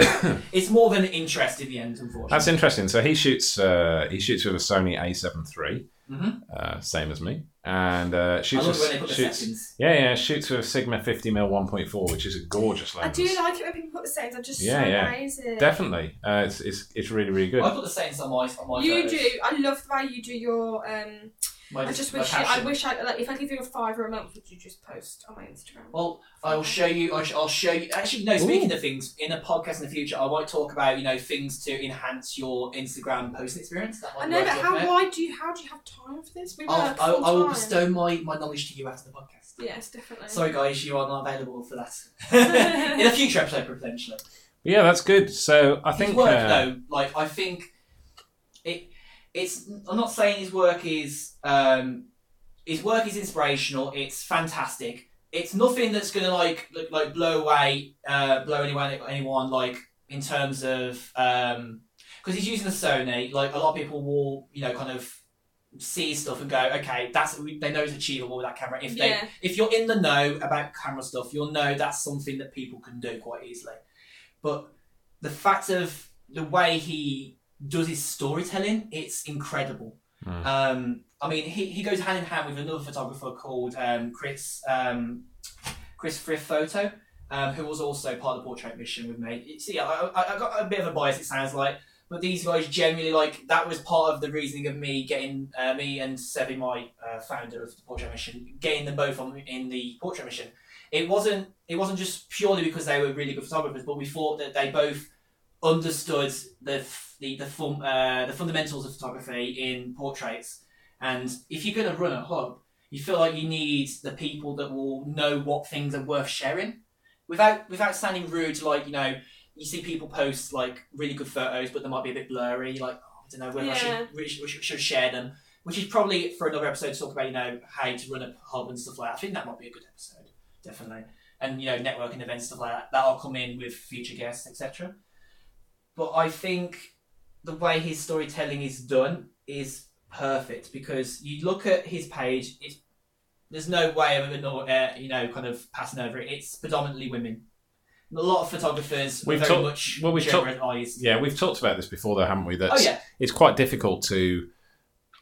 S1: it's more than interest in the end, unfortunately.
S3: That's interesting. So he shoots uh he shoots with a Sony A7 III,
S1: Mhm.
S3: uh, same as me, and uh,
S1: I
S3: shoots
S1: love
S3: with,
S1: when they put the
S3: shoots
S1: settings.
S3: yeah yeah shoots with a Sigma 50 mm 1.4, which is a gorgeous lens.
S2: I do like it when people put the settings. I'm just
S3: Yeah,
S2: so
S3: yeah.
S2: amazing.
S3: Definitely, uh, it's, it's it's really really good.
S1: I put the settings on my on my
S2: You
S1: photos.
S2: do. I love the way you do your. Um,
S1: My,
S2: I just
S1: my
S2: wish. I
S1: caption.
S2: wish I like if I give you a fiver a month, would you just post on my Instagram?
S1: Well, I'll show you. I'll, sh- I'll show you. Actually, no. Speaking of things, in a podcast in the future, I might talk about you know things to enhance your Instagram posting experience. That might
S2: I know,
S1: worth
S2: but
S1: talking
S2: how?
S1: about.
S2: Why do you? How do you have time for this? We
S1: I'll,
S2: work
S1: I'll, I will
S2: full-time.
S1: bestow my, my knowledge to you after the podcast.
S2: Yes, definitely.
S1: Sorry, guys, you are not available for that in a future episode potentially.
S3: yeah, that's good. So I
S1: his
S3: think
S1: work
S3: uh,
S1: though, like I think it. It's. I'm not saying his work is. Um, his work is inspirational. It's fantastic. It's nothing that's gonna like like, like blow away, uh, blow anyone anyone like in terms of um, because he's using the Sony. Like a lot of people will, you know, kind of see stuff and go, okay, that's they know it's achievable with that camera. If they
S2: Yeah.
S1: if you're in the know about camera stuff, you'll know that's something that people can do quite easily. But the fact of the way he does his storytelling, it's incredible.
S3: Mm.
S1: Um, I mean, he, he goes hand in hand with another photographer called um, Chris um, Chris Frith Photo, um, who was also part of the portrait mission with me. See, I, I, I got a bit of a bias. It sounds like. But these guys genuinely like that was part of the reasoning of me getting uh, me and Sevi, my uh, founder of the Portrait Mission, getting them both on in the Portrait Mission. It wasn't it wasn't just purely because they were really good photographers, but we thought that they both understood the f- the the, fun, uh, the fundamentals of photography in portraits. And if you're going to run a hub, you feel like you need the people that will know what things are worth sharing, without without sounding rude. Like you know, you see people post like really good photos, but they might be a bit blurry. Like, oh, I don't know whether I should, really should, should share them. Which is probably for another episode to talk about, you know, how to run a hub and stuff like that. I think that might be a good episode, definitely. And you know, networking events stuff like that. That'll come in with future guests, etc. But I think the way his storytelling is done is perfect because you look at his page. It's there's no way of uh, you know kind of passing over it. It's predominantly women. A lot of photographers
S3: We've
S1: very
S3: talked-
S1: much
S3: well, we've talked-
S1: generalised.
S3: yeah, we've talked about this before, though, haven't we? That
S1: Oh yeah,
S3: it's quite difficult to.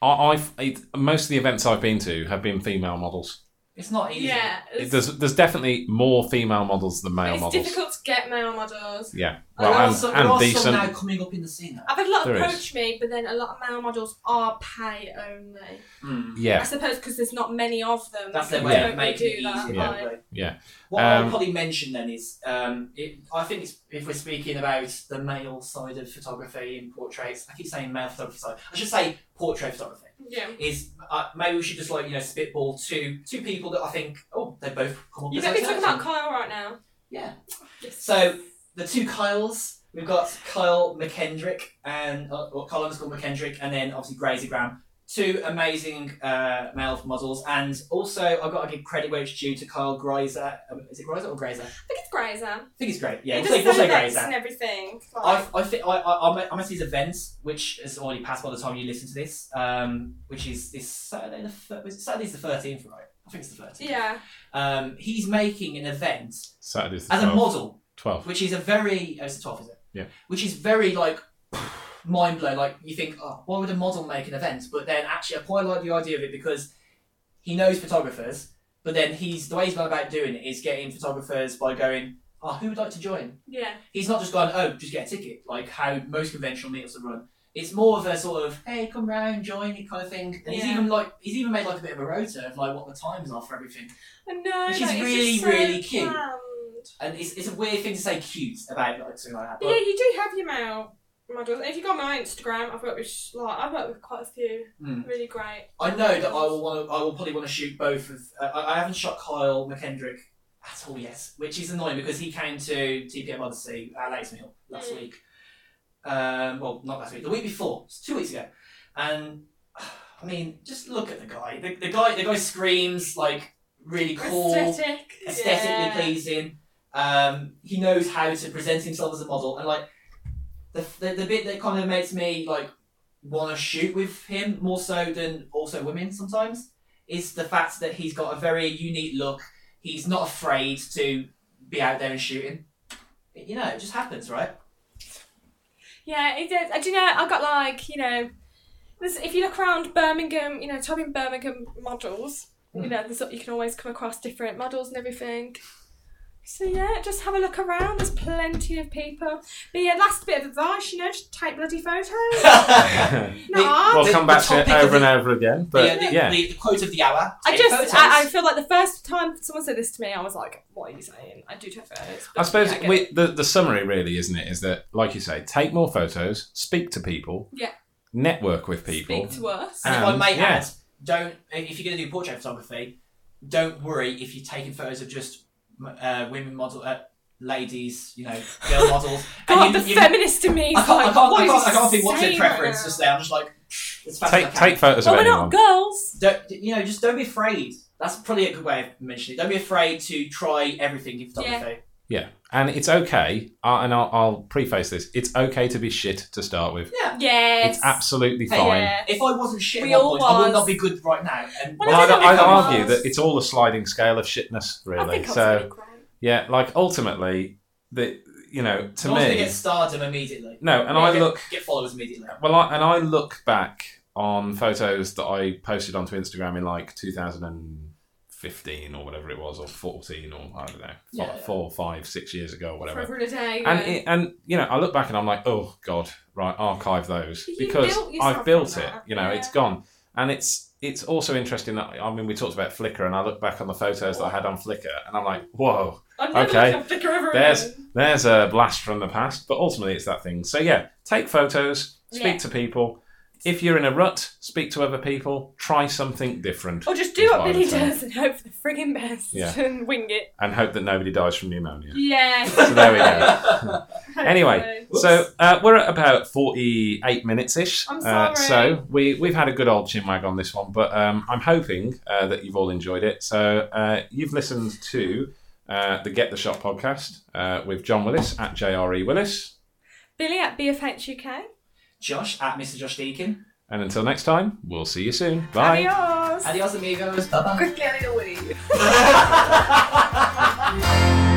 S3: I, I've it, most of the events I've been to have been female models.
S1: It's not easy.
S2: Yeah,
S3: It-
S2: it's,
S3: There's there's definitely more female models than male
S2: it's
S3: models.
S2: difficult to get male models.
S3: Yeah, Well,
S1: there are
S3: and-
S1: some,
S3: and
S1: there are
S3: decent.
S1: some now coming up in the scene.
S2: I've had a lot
S3: There is.
S2: approach me, but then a lot of male models are pay only.
S1: Mm.
S2: I
S3: Yeah,
S2: suppose because there's not many of them.
S1: That's their
S2: they
S1: way
S2: don't
S1: of making it
S2: do that.
S1: easy.
S3: Yeah.
S1: probably.
S3: yeah.
S1: What I'll
S3: Um,
S1: probably mention then is, um, it, I think it's, if we're speaking about the male side of photography in portraits, I keep saying male photography side. I should say portrait photography.
S2: Yeah.
S1: Is uh, maybe we should just like you know spitball two two people that I think oh they both come up.
S2: You don't be talking about. Kyle right now.
S1: yeah.
S2: Yes.
S1: So the two Kyles, we've got Kyle McKendrick and uh, or Kyle underscore McKendrick, and then obviously Grazy Graham. Two amazing uh, male models, and also I've got to give credit where it's due to Kyle Greiser. Um, is it Greiser or Grazer? I
S2: I think it's Grazer.
S1: I think it's great. Yeah,
S2: he
S1: we'll
S2: does
S1: say, we'll say Grazer.
S2: and everything. Like,
S1: I, I think I, I, I'm, at, I'm at his event, which has already passed by the time you listen to this, um, which is this Saturday. The fir- was it Saturday's the thirteenth, right? I think it's the thirteenth.
S2: yeah.
S1: Um, he's making an event
S3: Saturday's the
S1: as a model,
S3: 12th.
S1: which is a very. Oh, it's the twelfth, is it?
S3: Yeah.
S1: Which is very like mind blowing. Like you think, oh, why would a model make an event? But then actually, I quite like the idea of it because he knows photographers. But then he's the way he's gone about doing it is getting photographers by going, oh, who would like to join?
S2: Yeah.
S1: he's not just gone, oh, just get a ticket, like how most conventional meetups are run. It's more of a sort of, hey, come round, join it kind of thing. And he's even like, he's even made like a bit of a rota of like what the times are for everything.
S2: I know.
S1: Which is really,
S2: so
S1: really cute.
S2: planned.
S1: And it's, it's a weird thing to say cute about like something like that.
S2: But yeah, you do have your male models. If you go on my Instagram, I've worked with like I've worked with quite a few.
S1: Hmm.
S2: Really great.
S1: I know that I will want to, I will probably want to shoot both of. Uh, I, I haven't shot Kyle McKendrick at all yet, which is annoying because he came to TPM Odyssey at Lakes Mill last
S2: Mm.
S1: week. Um, well, not last week, the week before, it's two weeks ago, and I mean, just look at the guy. The, the guy, the guy screams like really cool,
S2: Aesthetic.
S1: aesthetically
S2: yeah.
S1: pleasing. Um, he knows how to present himself as a model, and like the, the the bit that kind of makes me like want to shoot with him more so than also women sometimes is the fact that he's got a very unique look. He's not afraid to be out there and shooting. You know, it just happens, right?
S2: Yeah, it does. Do you know? I got like you know, there's, if you look around Birmingham, you know, top in Birmingham models, you
S1: Mm.
S2: know, there's, you can always come across different models and everything. So yeah, just have a look around. There's plenty of people. But yeah, last bit of advice, you know, just take bloody photos. No,
S3: we'll
S1: The-
S3: come back to it
S1: topic of
S3: over and over again. But
S1: the, the,
S3: yeah,
S1: the, the quote of the hour.
S2: I just,
S1: photos.
S2: I, I feel like the first time someone said this to me, I was like, "What are you saying?" I do take photos.
S3: I suppose
S2: yeah, get
S3: we, the the summary really, isn't it? Is that like you say, take more photos, speak to people,
S2: Yeah.
S3: network with people.
S2: speak to us.
S1: And if I
S3: And,
S1: may
S3: yeah.
S1: add, don't if you're going to do portrait photography, don't worry if you're taking photos of just uh, women model, uh, ladies, you know, girl models.
S2: God,
S1: and
S2: the
S1: you, you,
S2: feminist in me.
S1: I can't, I can't,
S2: what
S1: I can't, I can't think what's their preference
S2: right
S1: just there. I'm just like, as fast
S3: Take
S1: as I can.
S3: take photos
S2: Well,
S3: of
S2: we're
S3: anyone.
S2: not girls.
S1: Don't, you know, just don't be afraid. That's probably a good way of mentioning it. Don't be afraid to try everything in photography.
S3: Yeah, and it's okay. Uh, and I'll, I'll preface this: it's okay to be shit to start with.
S1: Yeah.
S2: Yes.
S3: It's absolutely
S1: Hey,
S3: fine.
S2: Yeah.
S1: If I wasn't shit
S2: We all
S1: point, I would not be good right now. And
S2: Well,
S3: Well,
S2: I
S3: I'd, I'd argue
S2: was.
S3: that it's all a sliding scale of shitness, really.
S2: I was
S3: So
S2: great.
S3: yeah, like ultimately, the you know, to
S1: I want to
S3: me,
S1: get stardom immediately.
S3: no, and
S1: Yeah,
S3: I
S1: get,
S3: look
S1: get followers immediately.
S3: well, I, and I look back on photos that I posted onto Instagram in like 2015 or whatever it was, or 14 or I don't know,
S1: Yeah,
S3: four, five, six years ago, or whatever.
S2: Forever and a day.
S3: And it, and you know, I look back and I'm like, oh god, right, archive those
S2: You
S3: because
S2: built
S3: I've built it. You know,
S2: yeah.
S3: it's gone, and it's it's also interesting that I mean, we talked about Flickr, and I look back on the photos that I had on Flickr, and I'm like, whoa, okay.
S2: look Flickr ever
S3: there's
S2: again.
S3: there's a blast from the past, but ultimately it's that thing. So yeah, take photos, speak
S2: Yeah.
S3: to people. If you're in a rut, speak to other people. Try something different,
S2: Or just do what Billy does and hope for the frigging best
S3: Yeah.
S2: and wing it.
S3: and hope that nobody dies from pneumonia.
S2: Yes.
S3: So there we go. Anyway. So uh, we're at about forty-eight minutes ish.
S2: I'm
S3: Uh,
S2: sorry.
S3: so we we've had a good old chinwag on this one, but um, I'm hoping uh, that you've all enjoyed it. So uh, you've listened to uh, the Get the Shot podcast uh, with John Willis at JRE Willis,
S2: Billy at BFH UK.
S1: Josh at Mr. Josh Deacon.
S3: And until next time, we'll see you soon. Bye.
S2: Adios.
S1: Adios, amigos. Bye bye.
S2: Quickly,